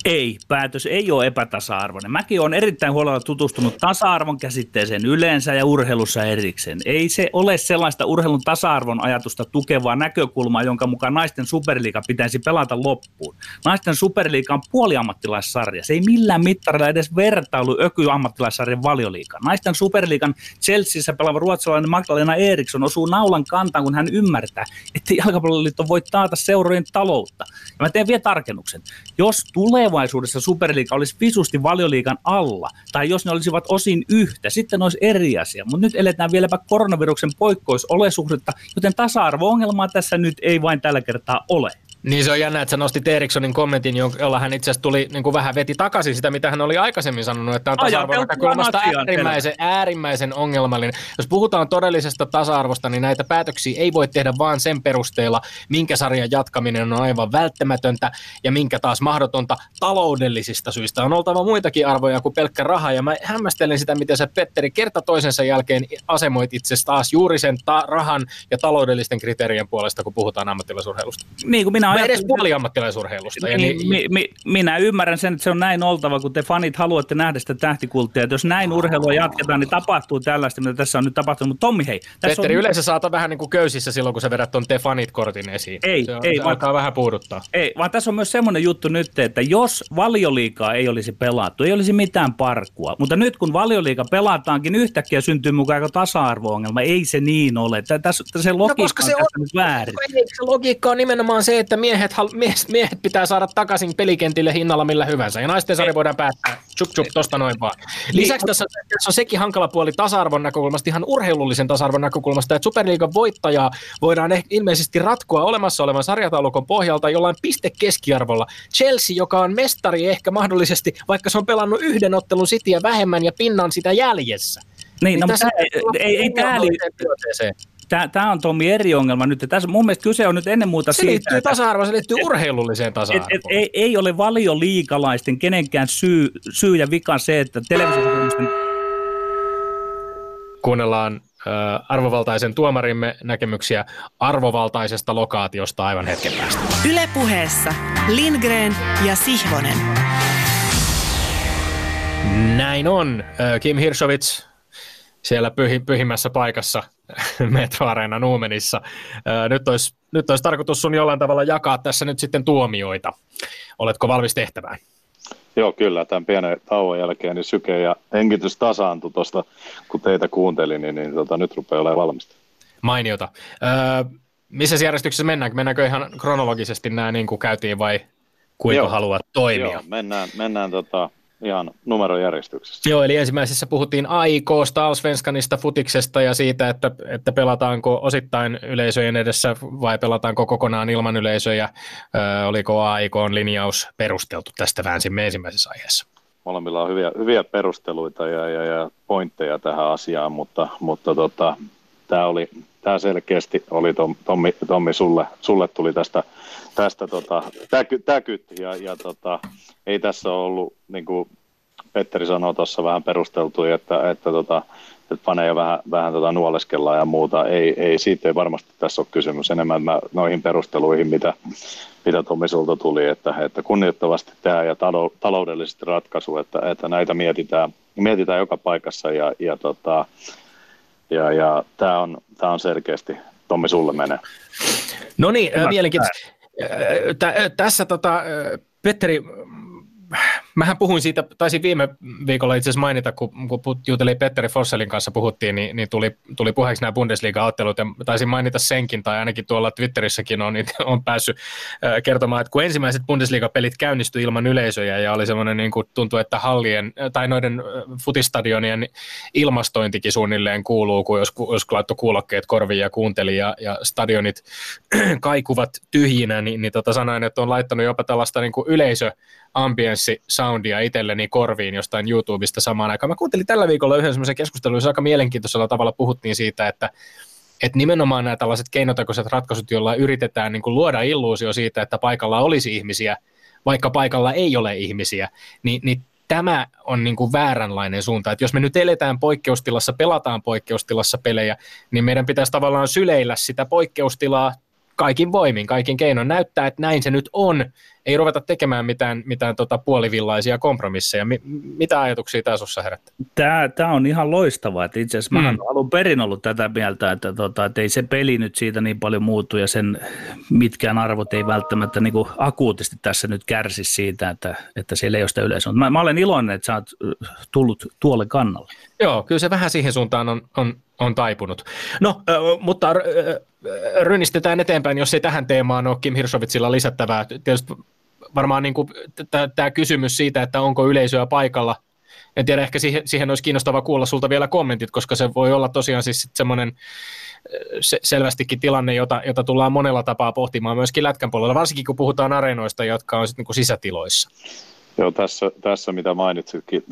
C: Ei, päätös ei ole epätasa-arvoinen. Mäkin olen erittäin huolella tutustunut tasa-arvon käsitteeseen yleensä ja urheilussa erikseen. Ei se ole sellaista urheilun tasa-arvon ajatusta tukevaa näkökulmaa, jonka mukaan naisten superliiga pitäisi pelata loppuun. Naisten superliiga on puoliammattilaissarja. Se ei millään mittarilla edes vertailu ökyammattilaissarjan valioliigaan. Naisten superliigan Chelseassa pelaava ruotsalainen Magdalena Eriksson osuu naulan kantaan, kun hän ymmärtää, että jalkapalloliitto voi taata seurojen taloutta. Ja mä teen vielä tarkennuksen. Jos tulevaisuudessa Superliiga olisi visusti valioliigan alla, tai jos ne olisivat osin yhtä, sitten olisi eri asia. Mutta nyt eletään vieläpä koronaviruksen poikkeusolosuhdetta, joten tasa-arvo-ongelmaa tässä nyt ei vain tällä kertaa ole.
B: Niin se on jännä, että sä nostit Erikssonin kommentin, jolla hän itse asiassa tuli niin kuin vähän veti takaisin sitä, mitä hän oli aikaisemmin sanonut, että on tasa-arvon näkökulmasta äärimmäisen, äärimmäisen ongelmallinen. Jos puhutaan todellisesta tasa-arvosta, niin näitä päätöksiä ei voi tehdä vaan sen perusteella, minkä sarjan jatkaminen on aivan välttämätöntä ja minkä taas mahdotonta taloudellisista syistä. On oltava muitakin arvoja kuin pelkkä raha ja mä hämmästelen sitä, miten sä Petteri kerta toisensa jälkeen asemoit itse taas juuri sen ta- rahan ja taloudellisten kriteerien puolesta, kun puhutaan ammattilaisurheilusta.
C: Niin kuin minä
B: Mä edes puoli ammattilaisurheilusta.
C: Niin,
B: niin,
C: mi, mi, minä ymmärrän sen, että se on näin oltava, kun te fanit haluatte nähdä sitä tähtikulttia. Että jos näin urheilua jatketaan, niin tapahtuu tällaista, mitä tässä on nyt tapahtunut. Mutta Tommi, hei. Tässä
B: Petteri,
C: on...
B: yleensä saata vähän niin kuin köysissä silloin, kun sä vedät ton Te Fanit-kortin esiin.
C: Ei,
B: se on,
C: ei,
B: se
C: vaan-
B: alkaa vähän puuduttaa.
C: Ei, vaan tässä on myös semmoinen juttu nyt, että jos valioliikaa ei olisi pelattu, ei olisi mitään parkua. Mutta nyt kun valioliika pelataankin, yhtäkkiä syntyy mukaan aika tasa-arvo-ongelma. Ei se niin ole. Tä- Tässä, se logiikka
B: No, koska se
C: on,
B: on-
C: väärin.
B: Se logiikka on nimenomaan se, että miehet, mies, miehet pitää saada takaisin pelikentille hinnalla millä hyvänsä. Ja naisten sarja voidaan päättää chup chup tosta noin vaan. Lisäksi tässä, tässä on sekin hankala puoli tasa-arvon näkökulmasta, ihan urheilullisen tasa-arvon näkökulmasta, että Superliigan voittajaa voidaan ehkä ilmeisesti ratkoa olemassa olevan sarjataulukon pohjalta jollain piste keskiarvolla. Chelsea, joka on mestari ehkä mahdollisesti, vaikka se on pelannut yhden ottelun Cityä vähemmän ja pinnan sitä jäljessä.
C: Niin, no,
B: tässä
C: mutta ei, ei, ei tämä li-
B: tilanteeseen.
C: Tää, tää on Tommi eri ongelma nyt. Tässä, mun mielestä kyse on nyt ennen muuta
B: Se
C: siitä,
B: liittyy
C: että
B: tasa-arvoon, se liittyy urheilulliseen
C: et,
B: tasa-arvoon.
C: et, ei, ei ole valioliikalaisten kenenkään syy, syy ja vika se, että televisiosopimusten
B: Kuunnellaan ö, arvovaltaisen tuomarimme näkemyksiä arvovaltaisesta lokaatiosta aivan hetken päästä.
A: Ylepuheessa Lindgren ja Sihvonen.
B: Näin on. Ö, Kim Hirsovits siellä pyhi, pyhimmässä paikassa Metro-areena Nuumenissa. Nyt olisi, nyt olisi tarkoitus sun jollain tavalla jakaa tässä nyt sitten tuomioita. Oletko valmis tehtävään?
D: Joo, kyllä. Tämän pienen tauon jälkeen niin syke ja hengitys tasaantui tuosta, kun teitä kuuntelin, niin, niin tota, nyt rupeaa olemaan valmista.
B: Mainiota. Ö, missä järjestyksessä mennään? Mennäänkö ihan kronologisesti nämä niin kuin käytiin vai kuinka
D: Joo.
B: haluat toimia?
D: Joo, mennään, mennään tota, ihan numerojärjestyksessä.
B: Joo, eli ensimmäisessä puhuttiin AIKsta, Alsvenskanista, futiksesta ja siitä, että, että pelataanko osittain yleisöjen edessä vai pelataanko kokonaan ilman yleisöjä. Ö, oliko AIKn linjaus perusteltu? Tästä väänsimme ensimmäisessä aiheessa.
D: Molemmilla on hyviä, hyviä perusteluita ja, ja, ja pointteja tähän asiaan, mutta, mutta tota, tämä oli tämä selkeästi oli Tom, Tommi, Tommi sulle, sulle tuli tästä, tästä tota, täky, täkyt ja, ja tota, ei tässä ole ollut, niin kuin Petteri sanoi tuossa vähän perusteltu, että, että, tota, että panee jo vähän, vähän tota nuoleskellaan ja muuta. Ei, ei, siitä ei varmasti tässä ole kysymys enemmän mä, noihin perusteluihin, mitä, mitä Tommi sulta tuli, että, että kunnioittavasti tämä ja taloudellisesti ratkaisu, että, että näitä mietitään, mietitään joka paikassa ja, ja tota, ja, ja tämä on, tää on selkeästi, Tommi, sulle menee.
B: No niin, mielenkiintoista. Tässä tota, Petteri, mähän puhuin siitä, taisin viime viikolla itse asiassa mainita, kun, kun jutelin Petteri Fosselin kanssa puhuttiin, niin, niin tuli, tuli puheeksi nämä Bundesliga-ottelut, ja taisin mainita senkin, tai ainakin tuolla Twitterissäkin on, niin on päässyt kertomaan, että kun ensimmäiset Bundesliga-pelit käynnistyi ilman yleisöjä, ja oli semmoinen, niin kuin tuntui, että hallien, tai noiden futistadionien ilmastointikin suunnilleen kuuluu, kun jos, jos laittoi kuulokkeet korviin ja kuunteli, ja, ja stadionit kaikuvat tyhjinä, niin, niin tota sanoin, että on laittanut jopa tällaista niin kuin yleisö ambience-soundia itselleni korviin jostain YouTubesta samaan aikaan. Mä kuuntelin tällä viikolla yhden semmoisen keskustelun, jossa aika mielenkiintoisella tavalla puhuttiin siitä, että että nimenomaan nämä tällaiset keinotekoiset ratkaisut, joilla yritetään niin kuin luoda illuusio siitä, että paikalla olisi ihmisiä, vaikka paikalla ei ole ihmisiä, niin, niin tämä on niin kuin vääränlainen suunta. Että jos me nyt eletään poikkeustilassa, pelataan poikkeustilassa pelejä, niin meidän pitäisi tavallaan syleillä sitä poikkeustilaa kaikin voimin, kaikin keinoin näyttää, että näin se nyt on. Ei ruveta tekemään mitään, mitään tota puolivillaisia kompromisseja. Mi- mitä ajatuksia tämä sinussa herättää?
C: Tämä, tämä on ihan loistavaa. Että itse asiassa mm. mä alun perin ollut tätä mieltä, että, tota, että ei se peli nyt siitä niin paljon muutu ja sen mitkään arvot ei välttämättä niin akuutisti tässä nyt kärsi siitä, että, että siellä ei ole sitä yleisöä. Mä, mä olen iloinen, että sä oot tullut tuolle kannalle.
B: Joo, kyllä se vähän siihen suuntaan on, on, on taipunut. No, äh, mutta äh, rynnistetään eteenpäin, jos ei tähän teemaan ole Kim Hirsovitsilla lisättävää. Tietysti varmaan niin tämä kysymys siitä, että onko yleisöä paikalla, en tiedä, ehkä siihen, siihen olisi kiinnostava kuulla sulta vielä kommentit, koska se voi olla tosiaan siis semmoinen se, selvästikin tilanne, jota, jota tullaan monella tapaa pohtimaan myöskin lätkän puolella, varsinkin kun puhutaan areenoista, jotka on sitten niin sisätiloissa.
D: Joo, tässä, tässä mitä mainitsitkin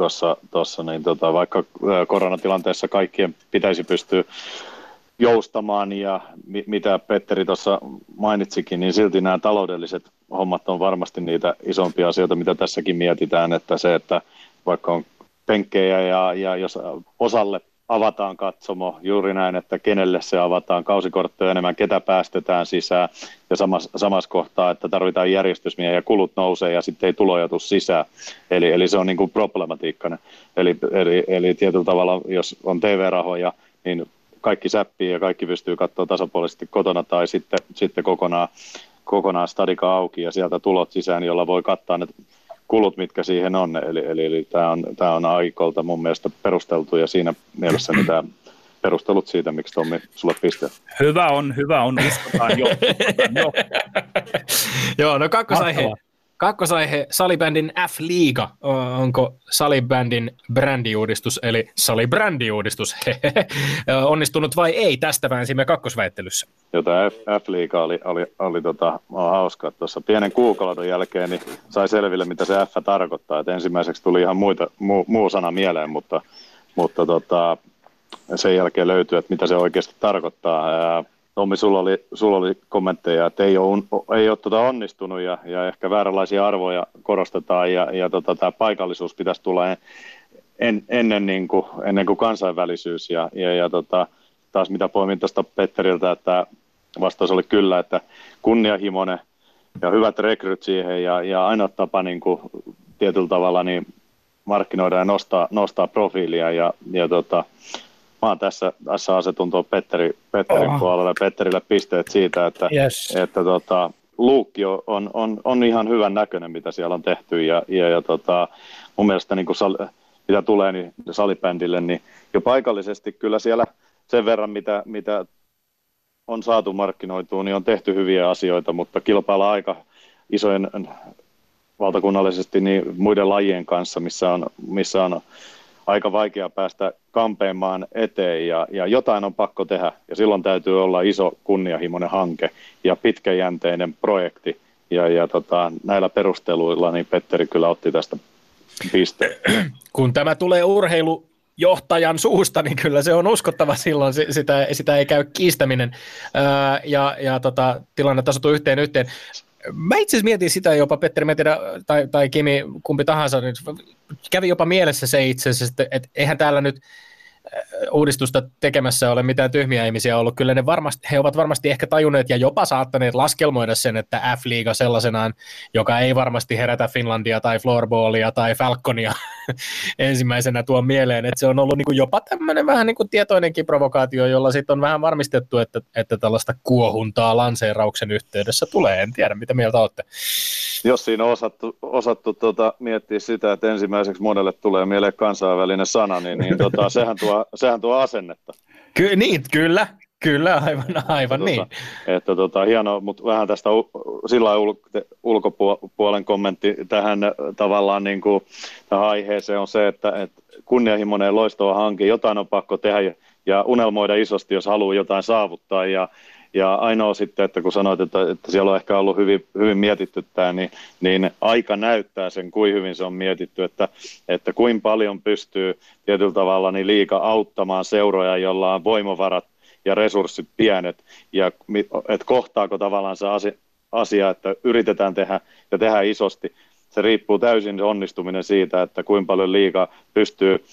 D: tuossa, niin tota, vaikka koronatilanteessa kaikkien pitäisi pystyä joustamaan ja mi- mitä Petteri tuossa mainitsikin, niin silti nämä taloudelliset hommat on varmasti niitä isompia asioita, mitä tässäkin mietitään, että se, että vaikka on penkkejä ja, ja jos osalle avataan katsomo, juuri näin, että kenelle se avataan, kausikortteja enemmän, ketä päästetään sisään, ja samassa, samassa kohtaa, että tarvitaan järjestysmiä ja kulut nousee ja sitten ei tuloja tule sisään. Eli, eli se on niin kuin problematiikkainen. Eli, eli, eli tietyllä tavalla, jos on TV-rahoja, niin kaikki säppii ja kaikki pystyy katsoa tasapuolisesti kotona tai sitten, sitten kokonaan, kokonaan stadika auki ja sieltä tulot sisään, jolla voi kattaa ne kulut, mitkä siihen on. Eli, eli, eli tämä on, tämä on aikolta mun mielestä perusteltu ja siinä mielessä tämä perustelut siitä, miksi Tommi sulle piste.
C: Hyvä on, hyvä on, uskotaan jo. jo.
B: Joo, no kakkosaihe. Kakkosaihe, salibändin F-liiga. Onko salibändin brändiuudistus, eli salibrändiuudistus, onnistunut vai ei? Tästä väänsimme kakkosväittelyssä.
D: Tämä F-liiga oli, oli, oli tota, hauska. Tuossa pienen kuukauden jälkeen niin sai selville, mitä se F tarkoittaa. Et ensimmäiseksi tuli ihan muita, muu, muu sana mieleen, mutta, mutta tota, sen jälkeen löytyi, että mitä se oikeasti tarkoittaa. Tommi, sulla oli, sulla oli kommentteja, että ei ole, ei ole tuota onnistunut ja, ja ehkä vääränlaisia arvoja korostetaan ja, ja tota, tämä paikallisuus pitäisi tulla en, en, ennen, niin kuin, ennen kuin kansainvälisyys. Ja, ja, ja tota, taas mitä poimin tuosta Petteriltä, että vastaus oli kyllä, että kunnianhimoinen ja hyvät rekryt siihen ja, ja ainoa tapa niin kuin, tietyllä tavalla niin markkinoida ja nostaa, nostaa profiilia ja, ja tota, mä oon tässä, tässä asetun tuon Petteri, Petterin oh. puolelle, Petterille pisteet siitä, että,
C: yes.
D: että tota, luukki on, on, on, ihan hyvän näköinen, mitä siellä on tehty, ja, ja, ja tota, mun mielestä niin kuin sal, mitä tulee niin salibändille, niin jo paikallisesti kyllä siellä sen verran, mitä, mitä on saatu markkinoitua, niin on tehty hyviä asioita, mutta kilpailla aika isojen valtakunnallisesti niin muiden lajien kanssa, missä on, missä on aika vaikea päästä kampeamaan eteen ja, ja jotain on pakko tehdä ja silloin täytyy olla iso kunnianhimoinen hanke ja pitkäjänteinen projekti ja, ja tota, näillä perusteluilla niin Petteri kyllä otti tästä pisteen.
B: Kun tämä tulee urheilu johtajan suusta, niin kyllä se on uskottava silloin, sitä, sitä ei käy kiistäminen ää, ja, ja tota, tilanne tasoituu yhteen yhteen. Mä itse asiassa mietin sitä jopa, Petteri, mä tiedä, tai, tai Kimi, kumpi tahansa, niin kävi jopa mielessä se itse asiassa, että, että eihän täällä nyt uudistusta tekemässä ole mitään tyhmiä ihmisiä ollut. Kyllä ne varmasti, he ovat varmasti ehkä tajunneet ja jopa saattaneet laskelmoida sen, että F-liiga sellaisenaan, joka ei varmasti herätä Finlandia tai Floorballia tai Falconia ensimmäisenä tuo mieleen, että se on ollut niin kuin jopa tämmöinen vähän niin kuin tietoinenkin provokaatio, jolla sitten on vähän varmistettu, että, että tällaista kuohuntaa lanseerauksen yhteydessä tulee. En tiedä, mitä mieltä olette.
D: Jos siinä on osattu, osattu tuota, miettiä sitä, että ensimmäiseksi monelle tulee mieleen kansainvälinen sana, niin, niin tota, sehän tuo sehän tuo asennetta.
B: Ky- niin, kyllä, Kyllä, aivan, aivan
D: että,
B: niin.
D: Tota, että tota, hienoa, mutta vähän tästä sillä ul- ulkopuolen kommentti tähän tavallaan niin kuin, tähän aiheeseen on se, että, että kunnianhimoinen loistava hanke, jotain on pakko tehdä ja, ja unelmoida isosti, jos haluaa jotain saavuttaa ja, ja ainoa sitten, että kun sanoit, että, että siellä on ehkä ollut hyvin, hyvin mietitty tämä, niin, niin aika näyttää sen, kuin hyvin se on mietitty, että, että kuinka paljon pystyy tietyllä tavalla niin liika auttamaan seuroja, jolla on voimavarat ja resurssit pienet, ja että kohtaako tavallaan se asia, että yritetään tehdä ja tehdä isosti. Se riippuu täysin onnistuminen siitä, että kuinka paljon liiga pystyy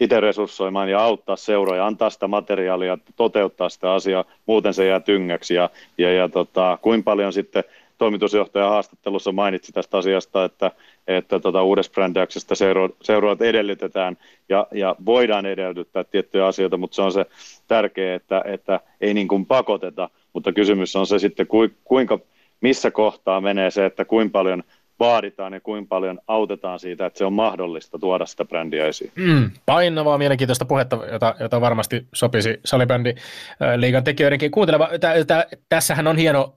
D: itse resurssoimaan ja auttaa seuroja, antaa sitä materiaalia, toteuttaa sitä asiaa, muuten se jää tyngäksi. Ja, ja, ja tota, kuinka paljon sitten toimitusjohtaja haastattelussa mainitsi tästä asiasta, että, että tota, uudessa brändäyksestä seuro, edellytetään ja, ja voidaan edellyttää tiettyjä asioita, mutta se on se tärkeä, että, että ei niin kuin pakoteta, mutta kysymys on se sitten, kuinka, missä kohtaa menee se, että kuinka paljon – vaaditaan ja kuinka paljon autetaan siitä, että se on mahdollista tuoda sitä brändiä esiin.
B: Mm, painavaa, mielenkiintoista puhetta, jota, jota varmasti sopisi salibändi liigan tekijöidenkin kuunteleva. Tässähän on hieno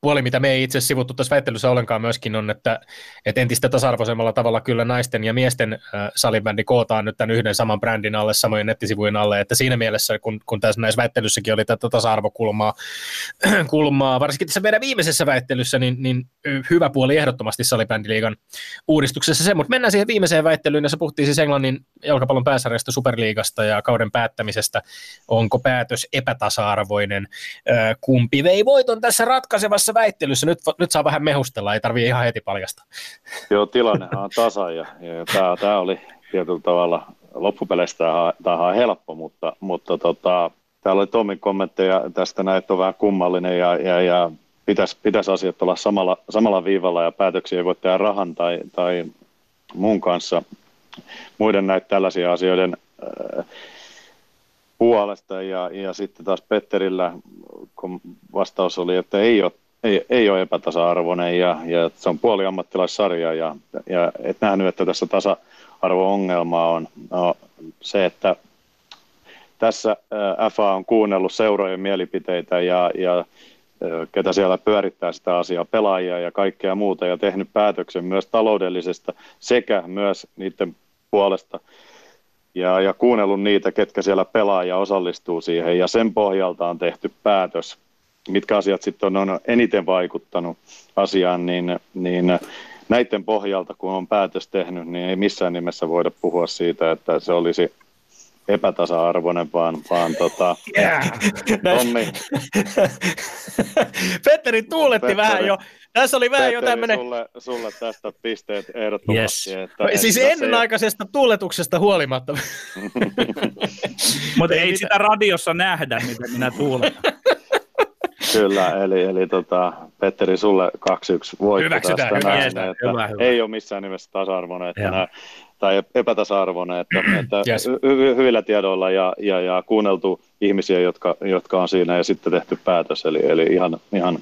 B: puoli, mitä me ei itse sivuttu tässä väittelyssä ollenkaan myöskin on, että, että entistä tasa-arvoisemmalla tavalla kyllä naisten ja miesten äh, salibändi kootaan nyt tämän yhden saman brändin alle, samojen nettisivujen alle, että siinä mielessä, kun, kun tässä näissä väittelyssäkin oli tätä tasa-arvokulmaa, kulmaa, varsinkin tässä meidän viimeisessä väittelyssä, niin, niin hyvä puoli ehdottomasti salibändiliigan uudistuksessa se, mutta mennään siihen viimeiseen väittelyyn, jossa puhuttiin siis Englannin jalkapallon pääsarjasta Superliigasta ja kauden päättämisestä, onko päätös epätasa-arvoinen, äh, kumpi vei voiton tässä ratkaisevassa tässä väittelyssä nyt, nyt saa vähän mehustella, ei tarvitse ihan heti paljastaa.
D: Joo, tilannehan on tasa ja, ja tämä, tämä oli tietyllä tavalla loppupeleissä tämä on helppo, mutta, mutta tota, täällä oli Tomin kommentteja tästä näin, että on vähän kummallinen ja, ja, ja pitäisi, pitäisi asiat olla samalla, samalla viivalla ja päätöksiä ei voi tehdä rahan tai, tai muun kanssa muiden näitä tällaisia asioiden äh, puolesta ja, ja sitten taas Petterillä, kun vastaus oli, että ei ole ei, ei ole epätasa-arvoinen ja, ja se on puoli ammattilaissarja ja, ja et nähnyt, että tässä tasa-arvo-ongelma on no, se, että tässä FA on kuunnellut seurojen mielipiteitä ja, ja ketä siellä pyörittää sitä asiaa, pelaajia ja kaikkea muuta ja tehnyt päätöksen myös taloudellisesta sekä myös niiden puolesta. Ja, ja kuunnellut niitä, ketkä siellä pelaa ja osallistuu siihen ja sen pohjalta on tehty päätös mitkä asiat sitten on, on eniten vaikuttanut asiaan, niin, niin näiden pohjalta, kun on päätös tehnyt, niin ei missään nimessä voida puhua siitä, että se olisi epätasa-arvoinen, vaan, vaan tota,
B: yeah. Tommi. Petteri tuuletti Petteri, vähän jo. Tässä oli vähän Petteri, jo tämmöinen...
D: Sulle, sulle tästä pisteet ehdottomasti.
B: Yes. Että, siis että ennenaikaisesta ei... tuuletuksesta huolimatta.
C: Mutta ei sitä radiossa nähdä, mitä minä tuuletan.
D: Kyllä, eli, eli tota, Petteri, sulle 2-1 voitto
B: Hyväksytään,
D: tästä
B: näin,
D: että hyvä, hyvä. ei ole missään nimessä tasa-arvoinen että nää, tai epätasa-arvoinen, että, että yes. hy, hyvillä tiedoilla ja, ja, ja kuunneltu ihmisiä, jotka, jotka on siinä ja sitten tehty päätös, eli, eli ihan, ihan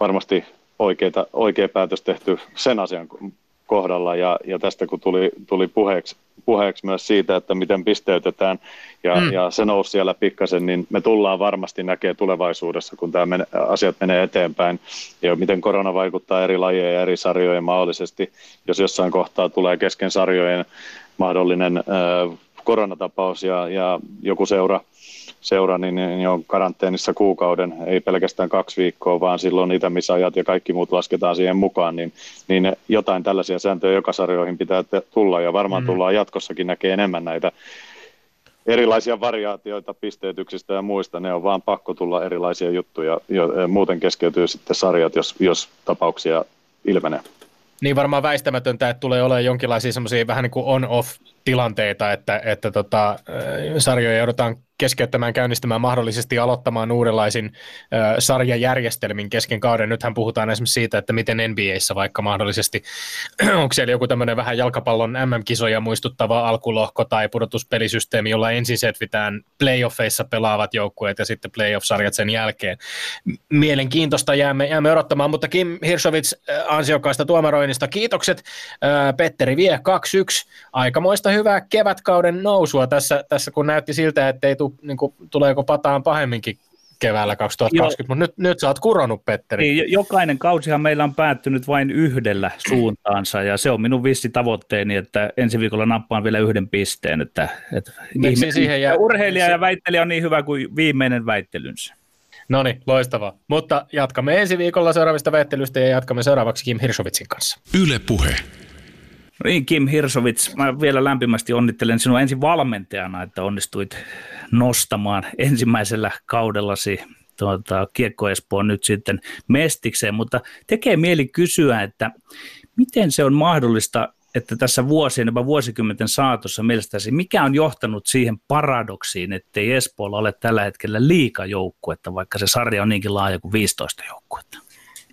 D: varmasti oikeita, oikea päätös tehty sen asian kohdalla. Ja, ja tästä kun tuli, tuli puheeksi, puheeksi myös siitä, että miten pisteytetään ja, mm. ja se nousi siellä pikkasen, niin me tullaan varmasti näkemään tulevaisuudessa, kun tämä men, asiat menee eteenpäin. Ja miten korona vaikuttaa eri lajeja ja eri sarjojen mahdollisesti, jos jossain kohtaa tulee kesken sarjojen mahdollinen äh, koronatapaus ja, ja joku seura seura, niin, niin on karanteenissa kuukauden, ei pelkästään kaksi viikkoa, vaan silloin itämisajat ja kaikki muut lasketaan siihen mukaan, niin, niin jotain tällaisia sääntöjä joka sarjoihin pitää tulla ja varmaan mm. tullaan jatkossakin näkee enemmän näitä erilaisia variaatioita pisteytyksistä ja muista, ne on vaan pakko tulla erilaisia juttuja, jo, muuten keskeytyy sitten sarjat, jos, jos tapauksia ilmenee.
B: Niin varmaan väistämätöntä, että tulee olemaan jonkinlaisia semmoisia vähän niin kuin on-off tilanteita, että, että tota, sarjoja joudutaan keskeyttämään, käynnistämään, mahdollisesti aloittamaan uudenlaisin äh, sarjajärjestelmin kesken kauden. Nythän puhutaan esimerkiksi siitä, että miten NBAissa vaikka mahdollisesti, onko siellä joku tämmöinen vähän jalkapallon MM-kisoja muistuttava alkulohko tai pudotuspelisysteemi, jolla ensin setvitään playoffeissa pelaavat joukkueet ja sitten playoff-sarjat sen jälkeen. Mielenkiintoista jäämme, jäämme odottamaan, mutta Kim Hirsovits ansiokkaista tuomaroinnista kiitokset. Äh, Petteri vie 2-1. Aikamoista hyvää kevätkauden nousua tässä, tässä kun näytti siltä, että ei tule niin kuin, tuleeko pataan pahemminkin keväällä 2020, mutta nyt, nyt sä oot kuronut, Petteri.
C: Niin, jokainen kausihan meillä on päättynyt vain yhdellä suuntaansa, ja se on minun vissi tavoitteeni, että ensi viikolla nappaan vielä yhden pisteen. Että, että ihme, siihen jää, urheilija se... ja väittelijä on niin hyvä kuin viimeinen väittelynsä.
B: No niin, loistavaa. Mutta jatkamme ensi viikolla seuraavista väittelystä ja jatkamme seuraavaksi Kim Hirsovitsin kanssa. Yle Puhe.
C: Niin, Kim Hirsovits, mä vielä lämpimästi onnittelen sinua ensin valmentajana, että onnistuit nostamaan ensimmäisellä kaudellasi tuota, Kiekko Espoon nyt sitten mestikseen, mutta tekee mieli kysyä, että miten se on mahdollista, että tässä vuosien, jopa vuosikymmenten saatossa mielestäsi, mikä on johtanut siihen paradoksiin, ettei Espoolla ole tällä hetkellä liikajoukkuetta, vaikka se sarja on niinkin laaja kuin 15 joukkuetta?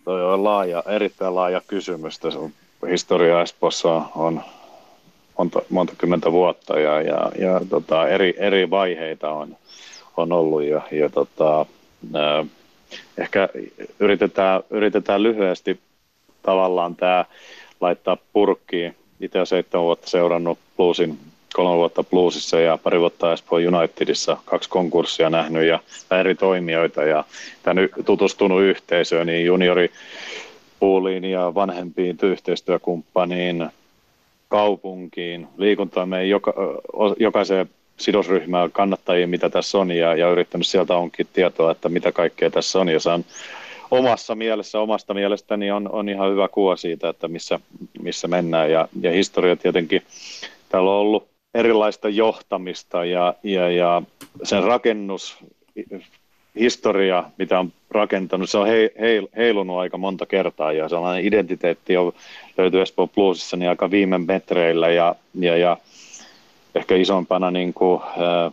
D: Toi on laaja, erittäin laaja kysymys. Tässä historia Espoossa on monta, monta kymmentä vuotta ja, ja, ja tota, eri, eri vaiheita on, on ollut ja, ja tota, äh, ehkä yritetään, yritetään lyhyesti tavallaan tämä laittaa purkkiin. Itse olen seitsemän vuotta seurannut Bluesin, kolme vuotta Bluesissa ja pari vuotta Espoo Unitedissa, kaksi konkurssia nähnyt ja eri toimijoita ja tämän tutustunut yhteisöön, niin juniori pooliin ja vanhempiin yhteistyökumppaniin, kaupunkiin, liikuntoimeen, joka, jokaiseen sidosryhmään kannattajiin, mitä tässä on, ja, ja yrittänyt sieltä onkin tietoa, että mitä kaikkea tässä on, ja saan omassa mielessä, omasta mielestäni on, on ihan hyvä kuva siitä, että missä, missä mennään, ja, ja historia tietenkin, täällä on ollut erilaista johtamista, ja, ja, ja sen rakennus, historia, mitä on rakentanut, se on he, he, heilunut aika monta kertaa ja sellainen identiteetti on löytyy Espoo Bluesissa niin aika viime metreillä ja, ja, ja ehkä isompana niin kuin, äh,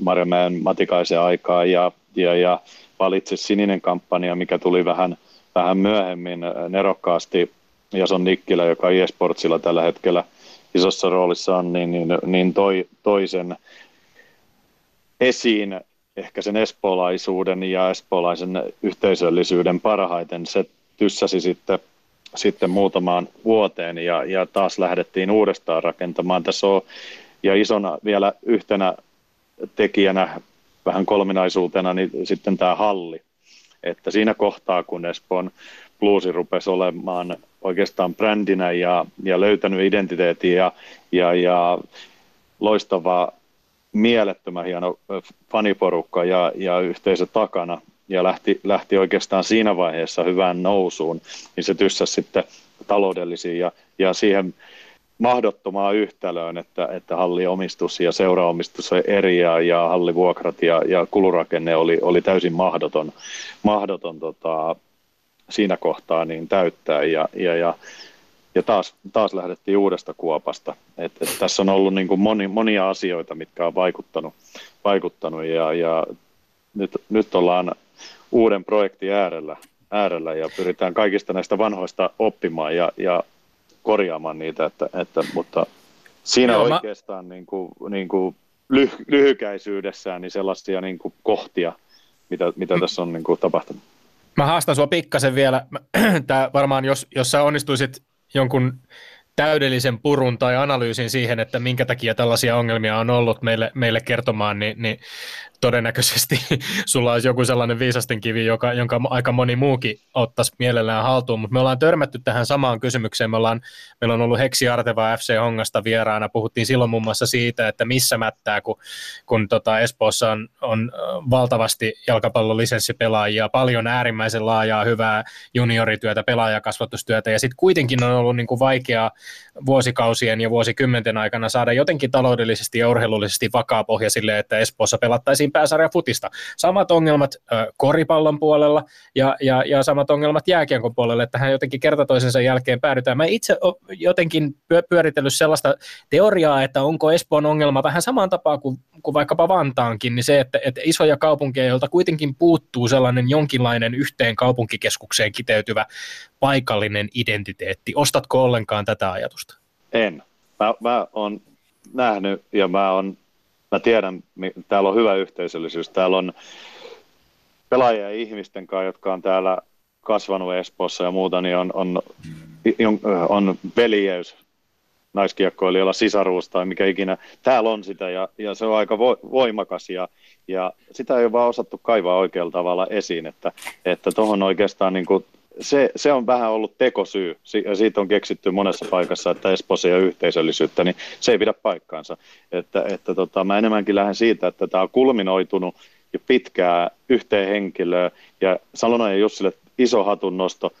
D: Marjamäen Matikaisen aikaa ja, ja, ja valitse sininen kampanja, mikä tuli vähän, vähän myöhemmin nerokkaasti. Jason Nikkilä, joka eSportsilla tällä hetkellä isossa roolissa on, niin, niin, niin toi, toisen esiin ehkä sen espoolaisuuden ja espoolaisen yhteisöllisyyden parhaiten. Se tyssäsi sitten, sitten muutamaan vuoteen ja, ja taas lähdettiin uudestaan rakentamaan. Tässä on, ja isona vielä yhtenä tekijänä, vähän kolminaisuutena, niin sitten tämä halli. Että siinä kohtaa, kun Espoon bluesi rupesi olemaan oikeastaan brändinä ja, ja löytänyt identiteetin ja, ja, ja loistava mielettömän hieno faniporukka ja, ja yhteisö takana. Ja lähti, lähti oikeastaan siinä vaiheessa hyvään nousuun, niin se tyssäsi sitten taloudellisiin ja, ja siihen mahdottomaan yhtälöön, että, että halliomistus ja seuraomistus eri ja, ja hallivuokrat ja, ja kulurakenne oli, oli täysin mahdoton, mahdoton tota, siinä kohtaa niin täyttää. Ja, ja, ja ja taas, taas lähdettiin uudesta kuopasta. Et, et tässä on ollut niin kuin moni, monia asioita, mitkä on vaikuttanut, vaikuttanut ja, ja nyt, nyt ollaan uuden projektin äärellä, äärellä ja pyritään kaikista näistä vanhoista oppimaan ja, ja korjaamaan niitä, että, että, mutta siinä Joo, oikeastaan mä... niin kuin, niin kuin lyh, lyhykäisyydessään niin sellaisia niin kuin kohtia, mitä, mitä tässä on niin kuin tapahtunut.
B: Mä haastan sua pikkasen vielä. Tää varmaan, jos, jos sä onnistuisit jonkun täydellisen purun tai analyysin siihen, että minkä takia tällaisia ongelmia on ollut meille, meille kertomaan, niin, niin todennäköisesti sulla olisi joku sellainen viisastinkivi, joka, jonka aika moni muukin ottaisi mielellään haltuun, mutta me ollaan törmätty tähän samaan kysymykseen. Me ollaan, meillä on ollut Heksi Arteva FC Hongasta vieraana. Puhuttiin silloin muun muassa siitä, että missä mättää, kun, kun tota Espoossa on, on valtavasti jalkapallolisenssipelaajia, paljon äärimmäisen laajaa, hyvää juniorityötä, pelaajakasvatustyötä, ja sitten kuitenkin on ollut niin kuin vaikeaa vuosikausien ja vuosikymmenten aikana saada jotenkin taloudellisesti ja urheilullisesti vakaa pohja sille, että Espoossa pelattaisiin pääsarja futista. Samat ongelmat äh, koripallon puolella ja, ja, ja samat ongelmat jääkiekon puolella, että tähän jotenkin kerta toisensa jälkeen päädytään. Mä itse jotenkin pyöritellyt sellaista teoriaa, että onko Espoon ongelma vähän samaan tapaan kuin, kuin vaikkapa Vantaankin, niin se, että, että isoja kaupunkeja, joilta kuitenkin puuttuu sellainen jonkinlainen yhteen kaupunkikeskukseen kiteytyvä paikallinen identiteetti. Ostatko ollenkaan tätä ajatusta?
D: En. Mä, mä oon nähnyt ja mä, on, mä tiedän, täällä on hyvä yhteisöllisyys. Täällä on pelaajia ja ihmisten kanssa, jotka on täällä kasvanut Espoossa ja muuta, niin on, on, on, on veljeys naiskiekkoilijoilla sisaruus tai mikä ikinä. Täällä on sitä ja, ja se on aika voimakas ja, ja sitä ei ole vaan osattu kaivaa oikealla tavalla esiin, että että tuohon oikeastaan niin kuin se, se on vähän ollut tekosyy, ja siitä on keksitty monessa paikassa, että Espoossa ei ole yhteisöllisyyttä, niin se ei pidä paikkaansa. Että, että tota, mä enemmänkin lähden siitä, että tämä on kulminoitunut jo pitkää yhteen henkilöä, ja Salonen ja Jussille iso hatun nosto,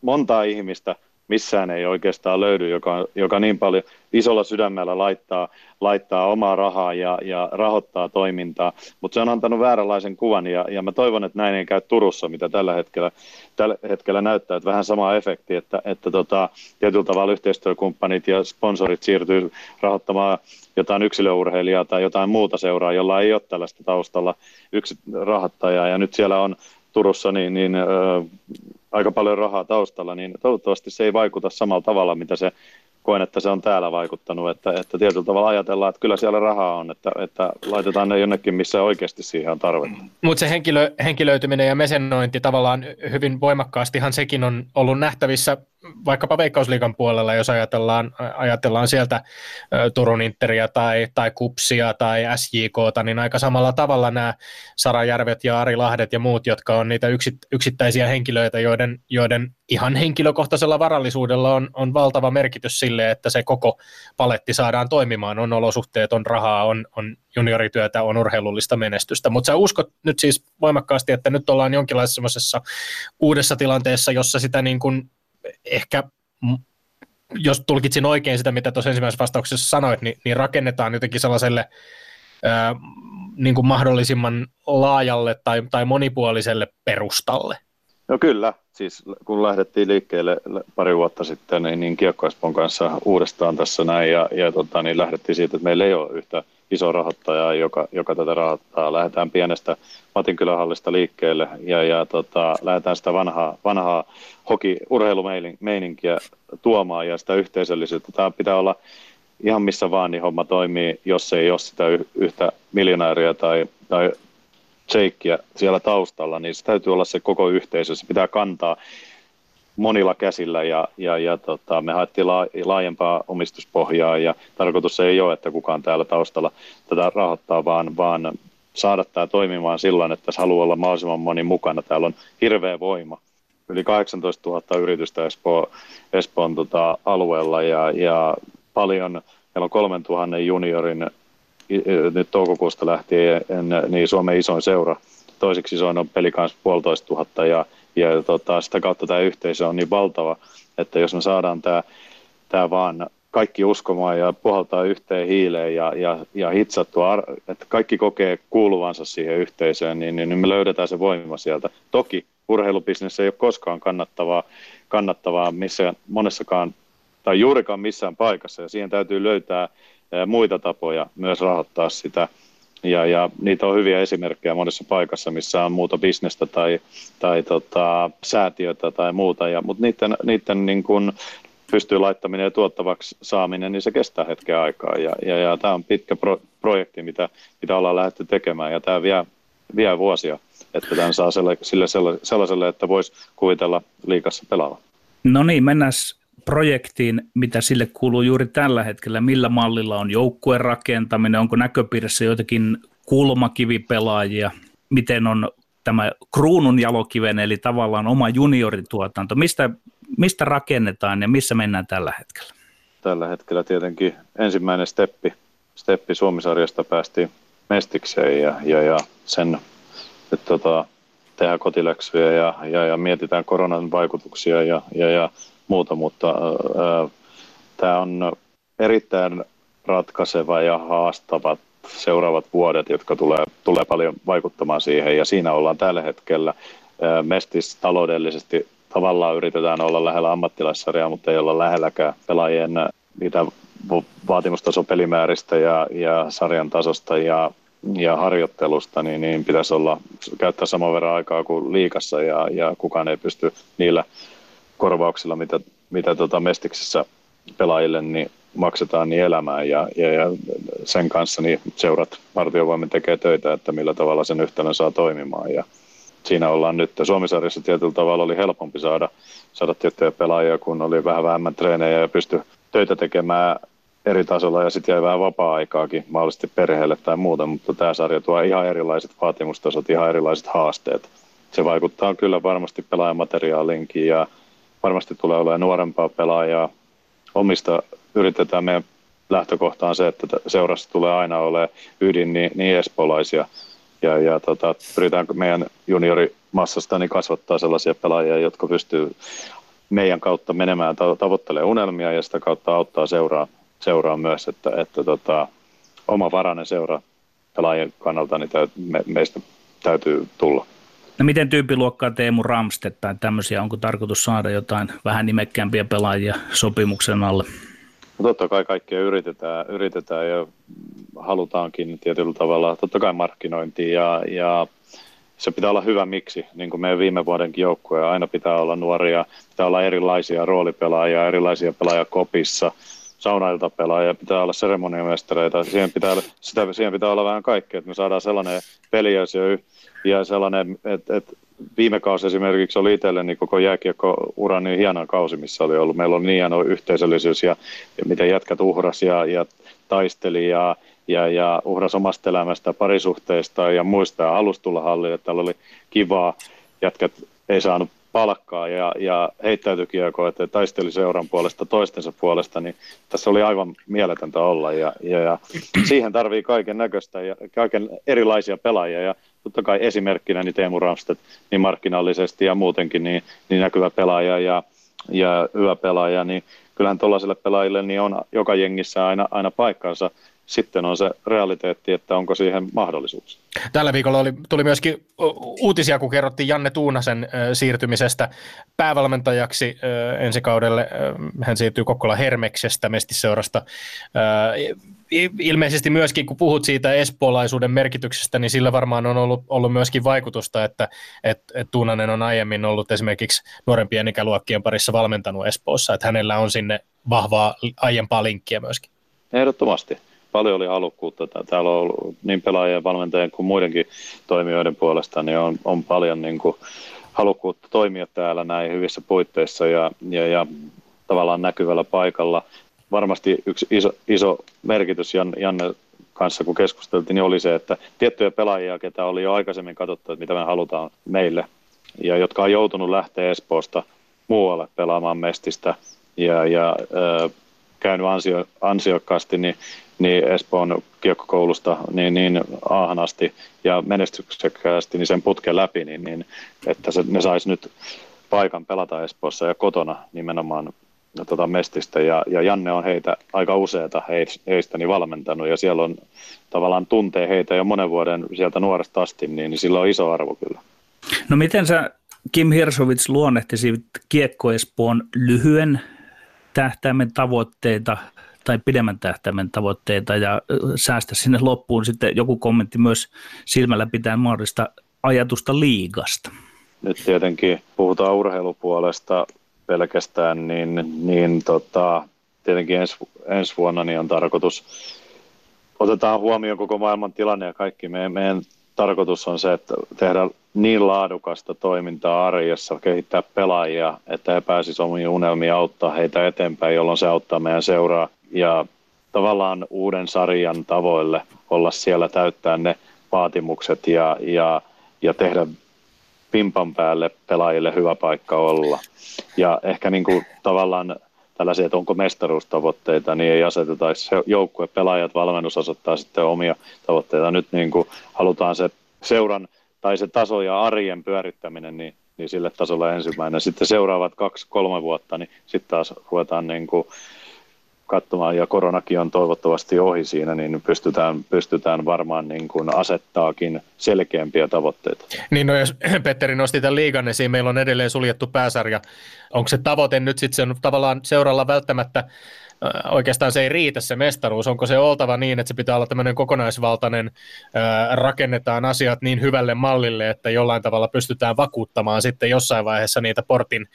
D: montaa ihmistä, missään ei oikeastaan löydy, joka, joka niin paljon isolla sydämellä laittaa, laittaa omaa rahaa ja, ja rahoittaa toimintaa, mutta se on antanut vääränlaisen kuvan ja, ja mä toivon, että näin ei käy Turussa, mitä tällä hetkellä, tällä hetkellä näyttää, että vähän sama efekti, että, että tota, tietyllä tavalla yhteistyökumppanit ja sponsorit siirtyy rahoittamaan jotain yksilöurheilijaa tai jotain muuta seuraa, jolla ei ole tällaista taustalla yksi rahoittajaa. Ja nyt siellä on Turussa niin, niin aika paljon rahaa taustalla, niin toivottavasti se ei vaikuta samalla tavalla, mitä se koen, että se on täällä vaikuttanut, että, että tietyllä tavalla ajatellaan, että kyllä siellä rahaa on, että, että laitetaan ne jonnekin, missä oikeasti siihen on tarvetta.
B: Mutta se henkilö, henkilöityminen ja mesennointi tavallaan hyvin voimakkaastihan sekin on ollut nähtävissä vaikkapa Veikkausliikan puolella, jos ajatellaan, ajatellaan sieltä Turun Interia tai, tai Kupsia tai SJKta, niin aika samalla tavalla nämä Sarajärvet ja Ari Lahdet ja muut, jotka on niitä yksittäisiä henkilöitä, joiden, joiden ihan henkilökohtaisella varallisuudella on, on valtava merkitys sille, että se koko paletti saadaan toimimaan. On olosuhteet, on rahaa, on, on juniorityötä, on urheilullista menestystä. Mutta sä uskot nyt siis voimakkaasti, että nyt ollaan jonkinlaisessa uudessa tilanteessa, jossa sitä niin kuin ehkä jos tulkitsin oikein sitä, mitä tuossa ensimmäisessä vastauksessa sanoit, niin, niin rakennetaan jotenkin sellaiselle ää, niin kuin mahdollisimman laajalle tai, tai monipuoliselle perustalle.
D: No kyllä, siis kun lähdettiin liikkeelle pari vuotta sitten, niin, niin kanssa uudestaan tässä näin, ja, ja tota, niin lähdettiin siitä, että meillä ei ole yhtä iso rahoittaja, joka, joka tätä rahoittaa. Lähdetään pienestä Matinkylähallista liikkeelle ja, ja tota, lähdetään sitä vanhaa, vanhaa hoki-urheilumeininkiä tuomaan ja sitä yhteisöllisyyttä. Tämä pitää olla ihan missä vaan, niin homma toimii, jos ei ole sitä yhtä miljonääriä tai, tai sheikkiä siellä taustalla, niin se täytyy olla se koko yhteisö, se pitää kantaa monilla käsillä ja, ja, ja tota, me haettiin la, laajempaa omistuspohjaa ja tarkoitus ei ole, että kukaan täällä taustalla tätä rahoittaa, vaan, vaan saada tämä toimimaan sillä että tässä haluaa olla mahdollisimman moni mukana. Täällä on hirveä voima. Yli 18 000 yritystä Espo, Espoon tota, alueella ja, ja paljon, meillä on 3000 juniorin nyt toukokuusta lähtien niin Suomen isoin seura. Toiseksi isoin on pelikans puolitoista tuhatta ja ja tota, sitä kautta tämä yhteisö on niin valtava, että jos me saadaan tämä, tämä vaan kaikki uskomaan ja puhaltaa yhteen hiileen ja, ja, ja hitsattua, että kaikki kokee kuuluvansa siihen yhteisöön, niin, niin me löydetään se voima sieltä. Toki urheilubisnes ei ole koskaan kannattavaa, kannattavaa missä, monessakaan tai juurikaan missään paikassa ja siihen täytyy löytää muita tapoja myös rahoittaa sitä ja, ja niitä on hyviä esimerkkejä monessa paikassa, missä on muuta bisnestä tai, tai tota, säätiötä tai muuta, ja, mutta niiden, niiden niin kuin pystyy laittaminen ja tuottavaksi saaminen, niin se kestää hetken aikaa. Ja, ja, ja tämä on pitkä pro, projekti, mitä, mitä ollaan lähdetty tekemään, ja tämä vie, vie vuosia, että tämän saa sille, sille sellaiselle, että voisi kuvitella liikassa pelaava.
C: No niin, mennään projektiin, mitä sille kuuluu juuri tällä hetkellä? Millä mallilla on joukkueen rakentaminen? Onko näköpiirissä joitakin kulmakivipelaajia? Miten on tämä kruunun jalokiven, eli tavallaan oma juniorituotanto? Mistä, mistä rakennetaan ja missä mennään tällä hetkellä?
D: Tällä hetkellä tietenkin ensimmäinen steppi, steppi Suomisarjasta päästiin mestikseen ja, ja, ja sen nyt tota, tehdään kotiläksyjä ja, ja, ja mietitään koronan vaikutuksia ja, ja, ja muuta, mutta tämä on erittäin ratkaiseva ja haastava seuraavat vuodet, jotka tulee, tulee paljon vaikuttamaan siihen. Ja siinä ollaan tällä hetkellä. Mestis taloudellisesti tavallaan yritetään olla lähellä ammattilaissarjaa, mutta ei olla lähelläkään pelaajien mitä vaatimustaso pelimääristä ja, ja sarjan tasosta ja, ja harjoittelusta, niin, niin pitäisi olla, käyttää saman verran aikaa kuin liikassa ja, ja kukaan ei pysty niillä korvauksilla, mitä, mitä tota Mestiksessä pelaajille niin maksetaan niin elämään ja, ja, ja sen kanssa niin seurat vartiovoimin tekee töitä, että millä tavalla sen yhtälön saa toimimaan ja siinä ollaan nyt. Suomisarjassa tietyllä tavalla oli helpompi saada, saada tiettyjä pelaajia, kun oli vähän vähemmän treenejä ja pystyi töitä tekemään eri tasolla ja sitten jäi vähän vapaa-aikaakin mahdollisesti perheelle tai muuta, mutta tämä sarja tuo ihan erilaiset vaatimustasot, ihan erilaiset haasteet. Se vaikuttaa kyllä varmasti pelaajamateriaalinkin ja varmasti tulee olemaan nuorempaa pelaajaa. Omista yritetään meidän lähtökohtaan se, että seurassa tulee aina olemaan ydin niin, niin espolaisia. Ja, ja tota, pyritään meidän juniorimassasta niin kasvattaa sellaisia pelaajia, jotka pystyy meidän kautta menemään tavoittelemaan unelmia ja sitä kautta auttaa seuraa, seuraa myös, että, että tota, oma varainen seura pelaajien kannalta niin täyt, me, meistä täytyy tulla.
C: No miten tyyppiluokkaa Teemu Ramstedt tai tämmöisiä, onko tarkoitus saada jotain vähän nimekkäämpiä pelaajia sopimuksen alle?
D: No totta kai kaikkea yritetään, yritetään ja halutaankin tietyllä tavalla, totta kai markkinointia ja, ja se pitää olla hyvä miksi, niin kuin meidän viime vuodenkin joukkue, aina pitää olla nuoria, pitää olla erilaisia roolipelaajia, erilaisia pelaajia kopissa, saunailta pelaajia, pitää olla seremoniamestareita, siihen pitää, sitä, siihen pitää olla vähän kaikkea, että me saadaan sellainen peli ja sellainen, että, että viime kausi esimerkiksi oli itselleni koko jääkiekko-uran niin hieno kausi, missä oli ollut. Meillä on niin hieno yhteisöllisyys ja, ja miten jätkät uhras ja, ja taisteli ja, ja, ja uhras omasta elämästä, parisuhteista ja muista ja alustulla hallille, että täällä oli kivaa. Jätkät ei saanut palkkaa ja, ja heittäytyi kiekoon, että taisteli seuran puolesta toistensa puolesta, niin tässä oli aivan mieletöntä olla ja, ja, ja siihen tarvii kaiken näköistä ja kaiken erilaisia pelaajia ja totta kai esimerkkinä niin Teemu Ramstedt niin markkinallisesti ja muutenkin niin, niin näkyvä pelaaja ja, ja hyvä pelaaja, niin kyllähän tuollaisille pelaajille niin on joka jengissä aina, aina paikkansa – sitten on se realiteetti, että onko siihen mahdollisuus.
B: Tällä viikolla oli, tuli myöskin uutisia, kun kerrottiin Janne Tuunasen siirtymisestä päävalmentajaksi ensi kaudelle. Hän siirtyy Kokkola Hermeksestä Mestisseurasta. Ilmeisesti myöskin, kun puhut siitä espoolaisuuden merkityksestä, niin sillä varmaan on ollut, ollut myöskin vaikutusta, että et, et Tuunanen on aiemmin ollut esimerkiksi nuorempien ikäluokkien parissa valmentanut Espoossa, että hänellä on sinne vahvaa aiempaa linkkiä myöskin.
D: Ehdottomasti paljon oli halukkuutta. Täällä on ollut niin pelaajien, valmentajien kuin muidenkin toimijoiden puolesta, niin on, on paljon niin kuin halukkuutta toimia täällä näin hyvissä puitteissa ja, ja, ja tavallaan näkyvällä paikalla. Varmasti yksi iso, iso merkitys Jan, Janne kanssa, kun keskusteltiin, niin oli se, että tiettyjä pelaajia, ketä oli jo aikaisemmin katsottu, että mitä me halutaan meille, ja jotka on joutunut lähteä Espoosta muualle pelaamaan Mestistä ja, ja äh, käynyt ansio, ansiokkaasti, niin niin Espoon kiekkokoulusta niin, niin aahanasti ja menestyksekkäästi niin sen putken läpi, niin, niin että se, ne sais nyt paikan pelata Espoossa ja kotona nimenomaan tota Mestistä ja, ja Janne on heitä aika useita heistä niin valmentanut ja siellä on tavallaan tuntee heitä jo monen vuoden sieltä nuoresta asti, niin, niin sillä on iso arvo kyllä.
C: No miten sä Kim Hirsovits luonnehtisit Kiekko Espoon lyhyen tähtäimen tavoitteita tai pidemmän tähtäimen tavoitteita ja säästä sinne loppuun sitten joku kommentti myös silmällä pitää mahdollista ajatusta liigasta.
D: Nyt tietenkin puhutaan urheilupuolesta pelkästään, niin, niin tota, tietenkin ens, ensi vuonna niin on tarkoitus, otetaan huomioon koko maailman tilanne ja kaikki. Meidän, meidän tarkoitus on se, että tehdä niin laadukasta toimintaa arjessa, kehittää pelaajia, että he pääsisivät omiin unelmiin auttaa heitä eteenpäin, jolloin se auttaa meidän seuraa. Ja tavallaan uuden sarjan tavoille olla siellä, täyttää ne vaatimukset ja, ja, ja tehdä pimpan päälle pelaajille hyvä paikka olla. Ja ehkä niin kuin tavallaan tällaisia, että onko mestaruustavoitteita, niin ei aseteta. Joukkue, pelaajat, valmennus asettaa sitten omia tavoitteita. Nyt niin kuin halutaan se seuran tai se taso ja arjen pyörittäminen, niin, niin sille tasolle ensimmäinen. Sitten seuraavat kaksi-kolme vuotta, niin sitten taas ruvetaan niin kuin katsomaan, ja koronakin on toivottavasti ohi siinä, niin pystytään, pystytään varmaan niin kuin asettaakin selkeämpiä tavoitteita.
B: Niin, no jos Petteri nosti tämän liigan esiin, meillä on edelleen suljettu pääsarja. Onko se tavoite nyt sitten sen tavallaan seuralla välttämättä oikeastaan se ei riitä se mestaruus. Onko se oltava niin, että se pitää olla tämmöinen kokonaisvaltainen, rakennetaan asiat niin hyvälle mallille, että jollain tavalla pystytään vakuuttamaan sitten jossain vaiheessa niitä portin,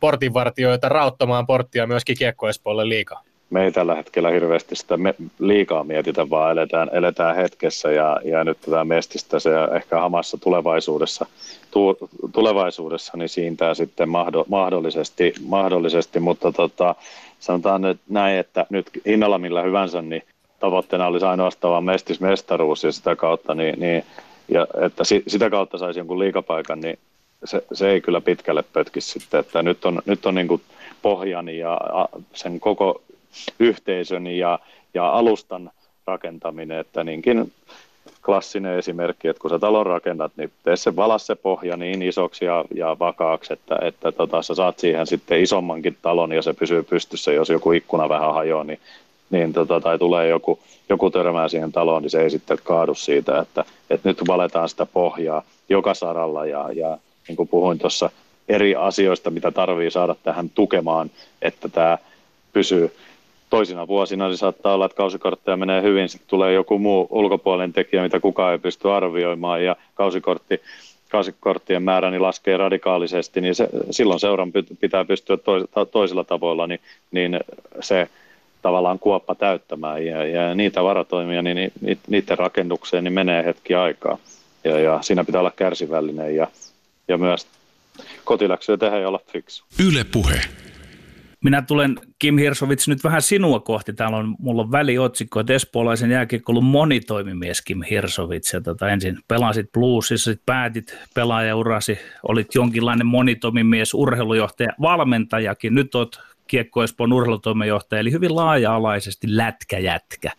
B: portinvartioita rauttamaan porttia myöskin kiekkoespoille liikaa?
D: Me ei tällä hetkellä hirveästi sitä me, liikaa mietitä, vaan eletään, eletään hetkessä ja, ja nyt tätä mestistä se ehkä hamassa tulevaisuudessa, tu, tulevaisuudessa niin siintää sitten mahdo, mahdollisesti, mahdollisesti, mutta tota, sanotaan nyt näin, että nyt hinnalla millä hyvänsä, niin tavoitteena olisi ainoastaan vain mestismestaruus ja sitä kautta, niin, niin ja että si, sitä kautta saisi jonkun liikapaikan, niin se, se ei kyllä pitkälle pötkisi sitten, että nyt on, nyt on niin kuin pohjan ja sen koko yhteisön ja, ja alustan rakentaminen, että niinkin klassinen esimerkki, että kun sä talon rakennat, niin tee se valas se pohja niin isoksi ja, ja vakaaksi, että, että tota, sä saat siihen sitten isommankin talon ja se pysyy pystyssä, jos joku ikkuna vähän hajoaa, niin, niin tota, tai tulee joku, joku törmää siihen taloon, niin se ei sitten kaadu siitä, että, että nyt valetaan sitä pohjaa joka saralla ja, ja niin kuin puhuin tuossa eri asioista, mitä tarvii saada tähän tukemaan, että tämä pysyy toisina vuosina niin saattaa olla, että kausikortteja menee hyvin, sitten tulee joku muu ulkopuolinen tekijä, mitä kukaan ei pysty arvioimaan, ja kausikortti, kausikorttien määrä niin laskee radikaalisesti, niin se, silloin seuran pitää pystyä tois, toisilla tavoilla, niin, niin se tavallaan kuoppa täyttämään, ja, ja niitä varatoimia, niin ni, niiden rakennukseen niin menee hetki aikaa, ja, ja siinä pitää olla kärsivällinen, ja, ja myös kotiläksyä tehdä ja olla fiksu. Yle puhe.
C: Minä tulen, Kim Hirsovits, nyt vähän sinua kohti. Täällä on, mulla on väliotsikko, että espoolaisen jääkiekkoulun monitoimimies Kim Hirsovits. Ja tota, ensin pelasit bluesissa, sitten päätit pelaajaurasi, olit jonkinlainen monitoimimies, urheilujohtaja, valmentajakin. Nyt olet Kiekko Espoon urheilutoimenjohtaja, eli hyvin laaja-alaisesti lätkäjätkä.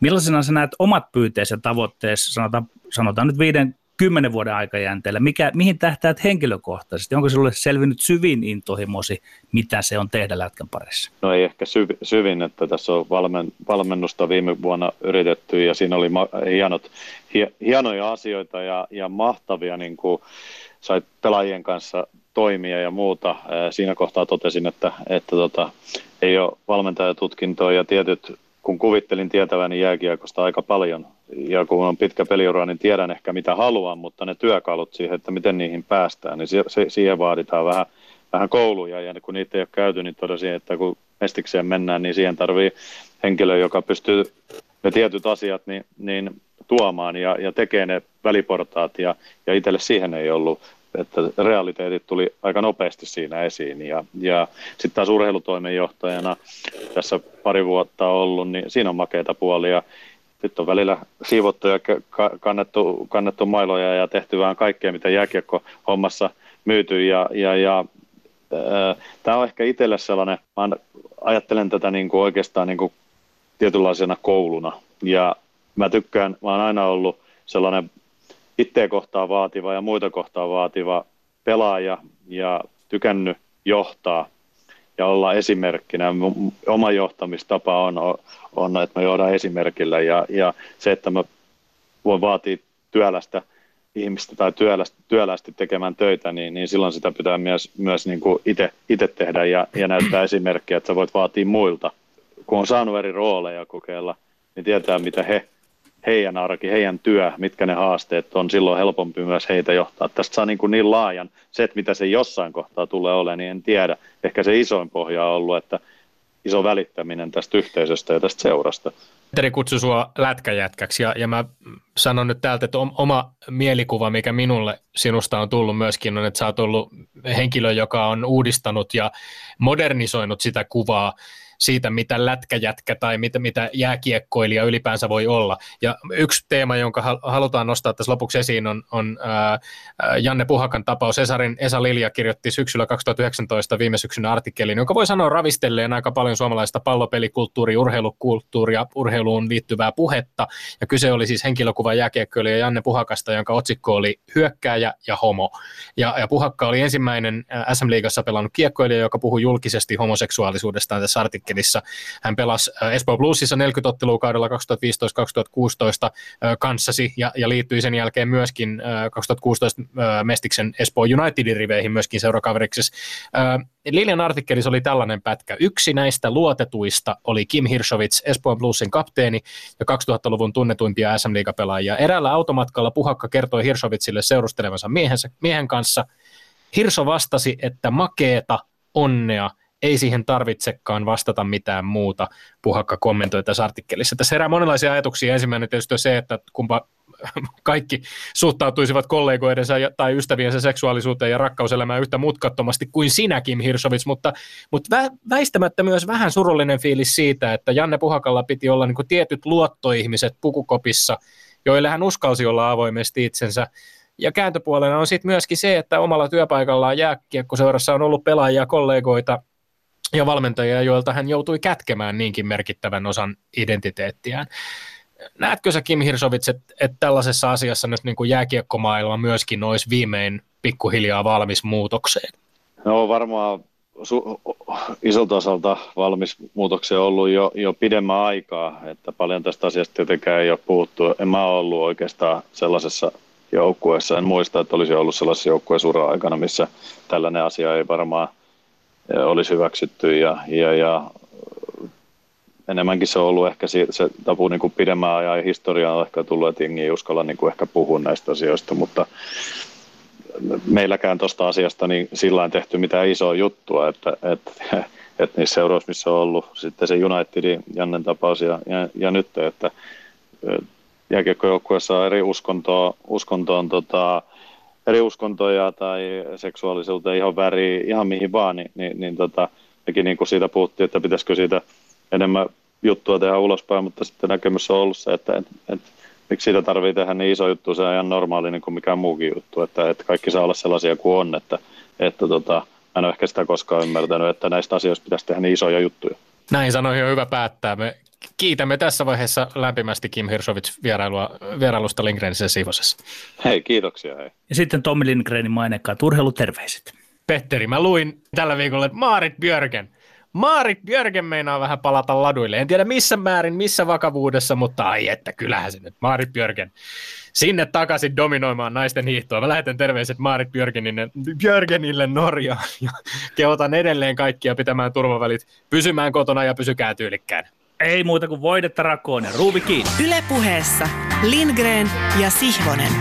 C: Millaisena sä näet omat pyyteesi ja tavoitteesi, sanotaan, sanotaan nyt viiden kymmenen vuoden aikajänteellä? Mikä, mihin tähtäät henkilökohtaisesti? Onko sinulle selvinnyt syvin intohimosi, mitä se on tehdä lätkän parissa?
D: No ei ehkä syv, syvin, että tässä on valmen, valmennusta viime vuonna yritetty ja siinä oli ma- hienot, hie, hienoja asioita ja, ja mahtavia, niin kuin sait pelaajien kanssa toimia ja muuta. Siinä kohtaa totesin, että, että tota, ei ole valmentajatutkintoa ja tietyt kun kuvittelin tietäväni jääkiekosta aika paljon ja kun on pitkä peliura, niin tiedän ehkä mitä haluan, mutta ne työkalut siihen, että miten niihin päästään, niin siihen vaaditaan vähän, vähän kouluja ja kun niitä ei ole käyty, niin todesin, että kun mestikseen mennään, niin siihen tarvii henkilö, joka pystyy ne tietyt asiat niin, niin tuomaan ja, ja tekee ne väliportaat ja, ja itselle siihen ei ollut että realiteetit tuli aika nopeasti siinä esiin. Ja, ja sitten taas urheilutoimenjohtajana tässä pari vuotta ollut, niin siinä on makeita puolia. Nyt on välillä siivottu ja kannettu, kannettu mailoja ja tehty vähän kaikkea, mitä jääkiekko hommassa myyty. Ja, ja, ja Tämä on ehkä itselle sellainen, mä ajattelen tätä niin kuin oikeastaan niin kuin tietynlaisena kouluna. Ja mä tykkään, mä oon aina ollut sellainen itseä kohtaan vaativa ja muita kohtaan vaativa pelaaja ja tykännyt johtaa ja olla esimerkkinä. Oma johtamistapa on, on että mä johdan esimerkillä ja, ja se, että mä voin vaatia työlästä ihmistä tai työlästi, työlästi tekemään töitä, niin, niin silloin sitä pitää myös, myös niin itse tehdä ja, ja näyttää esimerkkiä, että sä voit vaatia muilta. Kun on saanut eri rooleja kokeilla, niin tietää, mitä he heidän arki, heidän työ, mitkä ne haasteet on, silloin helpompi myös heitä johtaa. Tästä saa niin, kuin niin laajan, se, että mitä se jossain kohtaa tulee olemaan, niin en tiedä. Ehkä se isoin pohja on ollut, että iso välittäminen tästä yhteisöstä ja tästä seurasta.
B: Petteri kutsui sua lätkäjätkäksi ja, ja mä sanon nyt täältä, että oma mielikuva, mikä minulle sinusta on tullut myöskin, on, että sä oot ollut henkilö, joka on uudistanut ja modernisoinut sitä kuvaa siitä, mitä lätkäjätkä tai mitä, mitä jääkiekkoilija ylipäänsä voi olla. Ja yksi teema, jonka halutaan nostaa tässä lopuksi esiin, on, on ää, Janne Puhakan tapaus. Esarin Esa Lilja kirjoitti syksyllä 2019 viime syksynä artikkelin, jonka voi sanoa ravistelleen aika paljon suomalaista pallopelikulttuuria, urheilukulttuuria, urheiluun liittyvää puhetta. Ja kyse oli siis henkilökuva jääkiekkoilija Janne Puhakasta, jonka otsikko oli Hyökkääjä ja homo. Ja, ja Puhakka oli ensimmäinen SM-liigassa pelannut kiekkoilija, joka puhui julkisesti homoseksuaalisuudestaan tässä artikkelissa artikkelissa. Hän pelasi äh, Espoo Bluesissa 40 ottelua kaudella 2015-2016 äh, kanssasi ja, ja liittyi sen jälkeen myöskin 2016 äh, Mestiksen Espoo Unitedin riveihin myöskin seurakaveriksi. Lilian artikkelissa oli tällainen pätkä. Yksi näistä luotetuista oli Kim Hirshovits, Espoon Bluesin kapteeni ja 2000-luvun tunnetuimpia sm pelaajia Eräällä automatkalla Puhakka kertoi Hirshovitsille seurustelevansa miehensä, miehen kanssa. Hirso vastasi, että makeeta, onnea – ei siihen tarvitsekaan vastata mitään muuta, Puhakka kommentoi tässä artikkelissa. Tässä herää monenlaisia ajatuksia. Ensimmäinen tietysti on se, että kumpa kaikki suhtautuisivat kollegoidensa tai ystäviensä seksuaalisuuteen ja rakkauselämään yhtä mutkattomasti kuin sinäkin, Hirsovits, mutta, mutta väistämättä myös vähän surullinen fiilis siitä, että Janne Puhakalla piti olla niin tietyt luottoihmiset pukukopissa, joille hän uskalsi olla avoimesti itsensä. Ja kääntöpuolena on sitten myöskin se, että omalla työpaikallaan jääkiekkoseurassa on ollut pelaajia, kollegoita, ja valmentajia, joilta hän joutui kätkemään niinkin merkittävän osan identiteettiään. Näetkö sä Kim Hirsovits, että, että tällaisessa asiassa nyt niin kuin jääkiekkomaailma myöskin olisi viimein pikkuhiljaa valmis muutokseen?
D: No varmaan su- isolta osalta valmis muutokseen ollut jo, jo pidemmän aikaa, että paljon tästä asiasta tietenkään ei ole puhuttu. En mä ollut oikeastaan sellaisessa joukkueessa, en muista, että olisi ollut sellaisessa joukkueessa ura-aikana, missä tällainen asia ei varmaan – olisi hyväksytty ja, ja, ja enemmänkin se on ollut ehkä se, se tapu niin kuin pidemmän ajan historia on ehkä tullut, että jengi ei uskalla niin kuin ehkä puhua näistä asioista, mutta meilläkään tuosta asiasta niin sillä on tehty mitään isoa juttua, että, että, että niissä seuroissa, missä on ollut sitten se Unitedin Jannen tapaus ja, ja, ja nyt, että jääkiekkojoukkueessa on eri uskontoa, uskontoon tota, eri uskontoja tai seksuaalisuuteen ihan väri, ihan mihin vaan, niin, niin, niin tota, mekin niin kuin siitä puhuttiin, että pitäisikö siitä enemmän juttua tehdä ulospäin, mutta sitten näkemys on ollut se, että et, et, miksi siitä tarvii tehdä niin iso juttu, se on ihan normaali niin kuin mikään muukin juttu, että, että kaikki saa olla sellaisia kuin on, että, että tota, mä en ole ehkä sitä koskaan ymmärtänyt, että näistä asioista pitäisi tehdä niin isoja juttuja.
B: Näin sanoi on hyvä päättää. Me kiitämme tässä vaiheessa lämpimästi Kim Hirsovits vierailua, vierailusta Lindgrenissä Sivosessa.
D: Hei, kiitoksia. Hei.
C: Ja sitten Tommi Lindgrenin mainekkaat urheiluterveiset.
B: Petteri, mä luin tällä viikolla, että Maarit Björgen. Maarit Björgen meinaa vähän palata laduille. En tiedä missä määrin, missä vakavuudessa, mutta ai että kyllähän se nyt. Maarit Björgen sinne takaisin dominoimaan naisten hiihtoa. Mä lähetän terveiset Maarit Björgenille, Björgenille Norjaan ja kehotan edelleen kaikkia pitämään turvavälit, pysymään kotona ja pysykää tyylikkään.
C: Ei muuta kuin voidetta rakoon ja ruuvi kiinni.
A: Ylepuheessa Lindgren ja Sihvonen.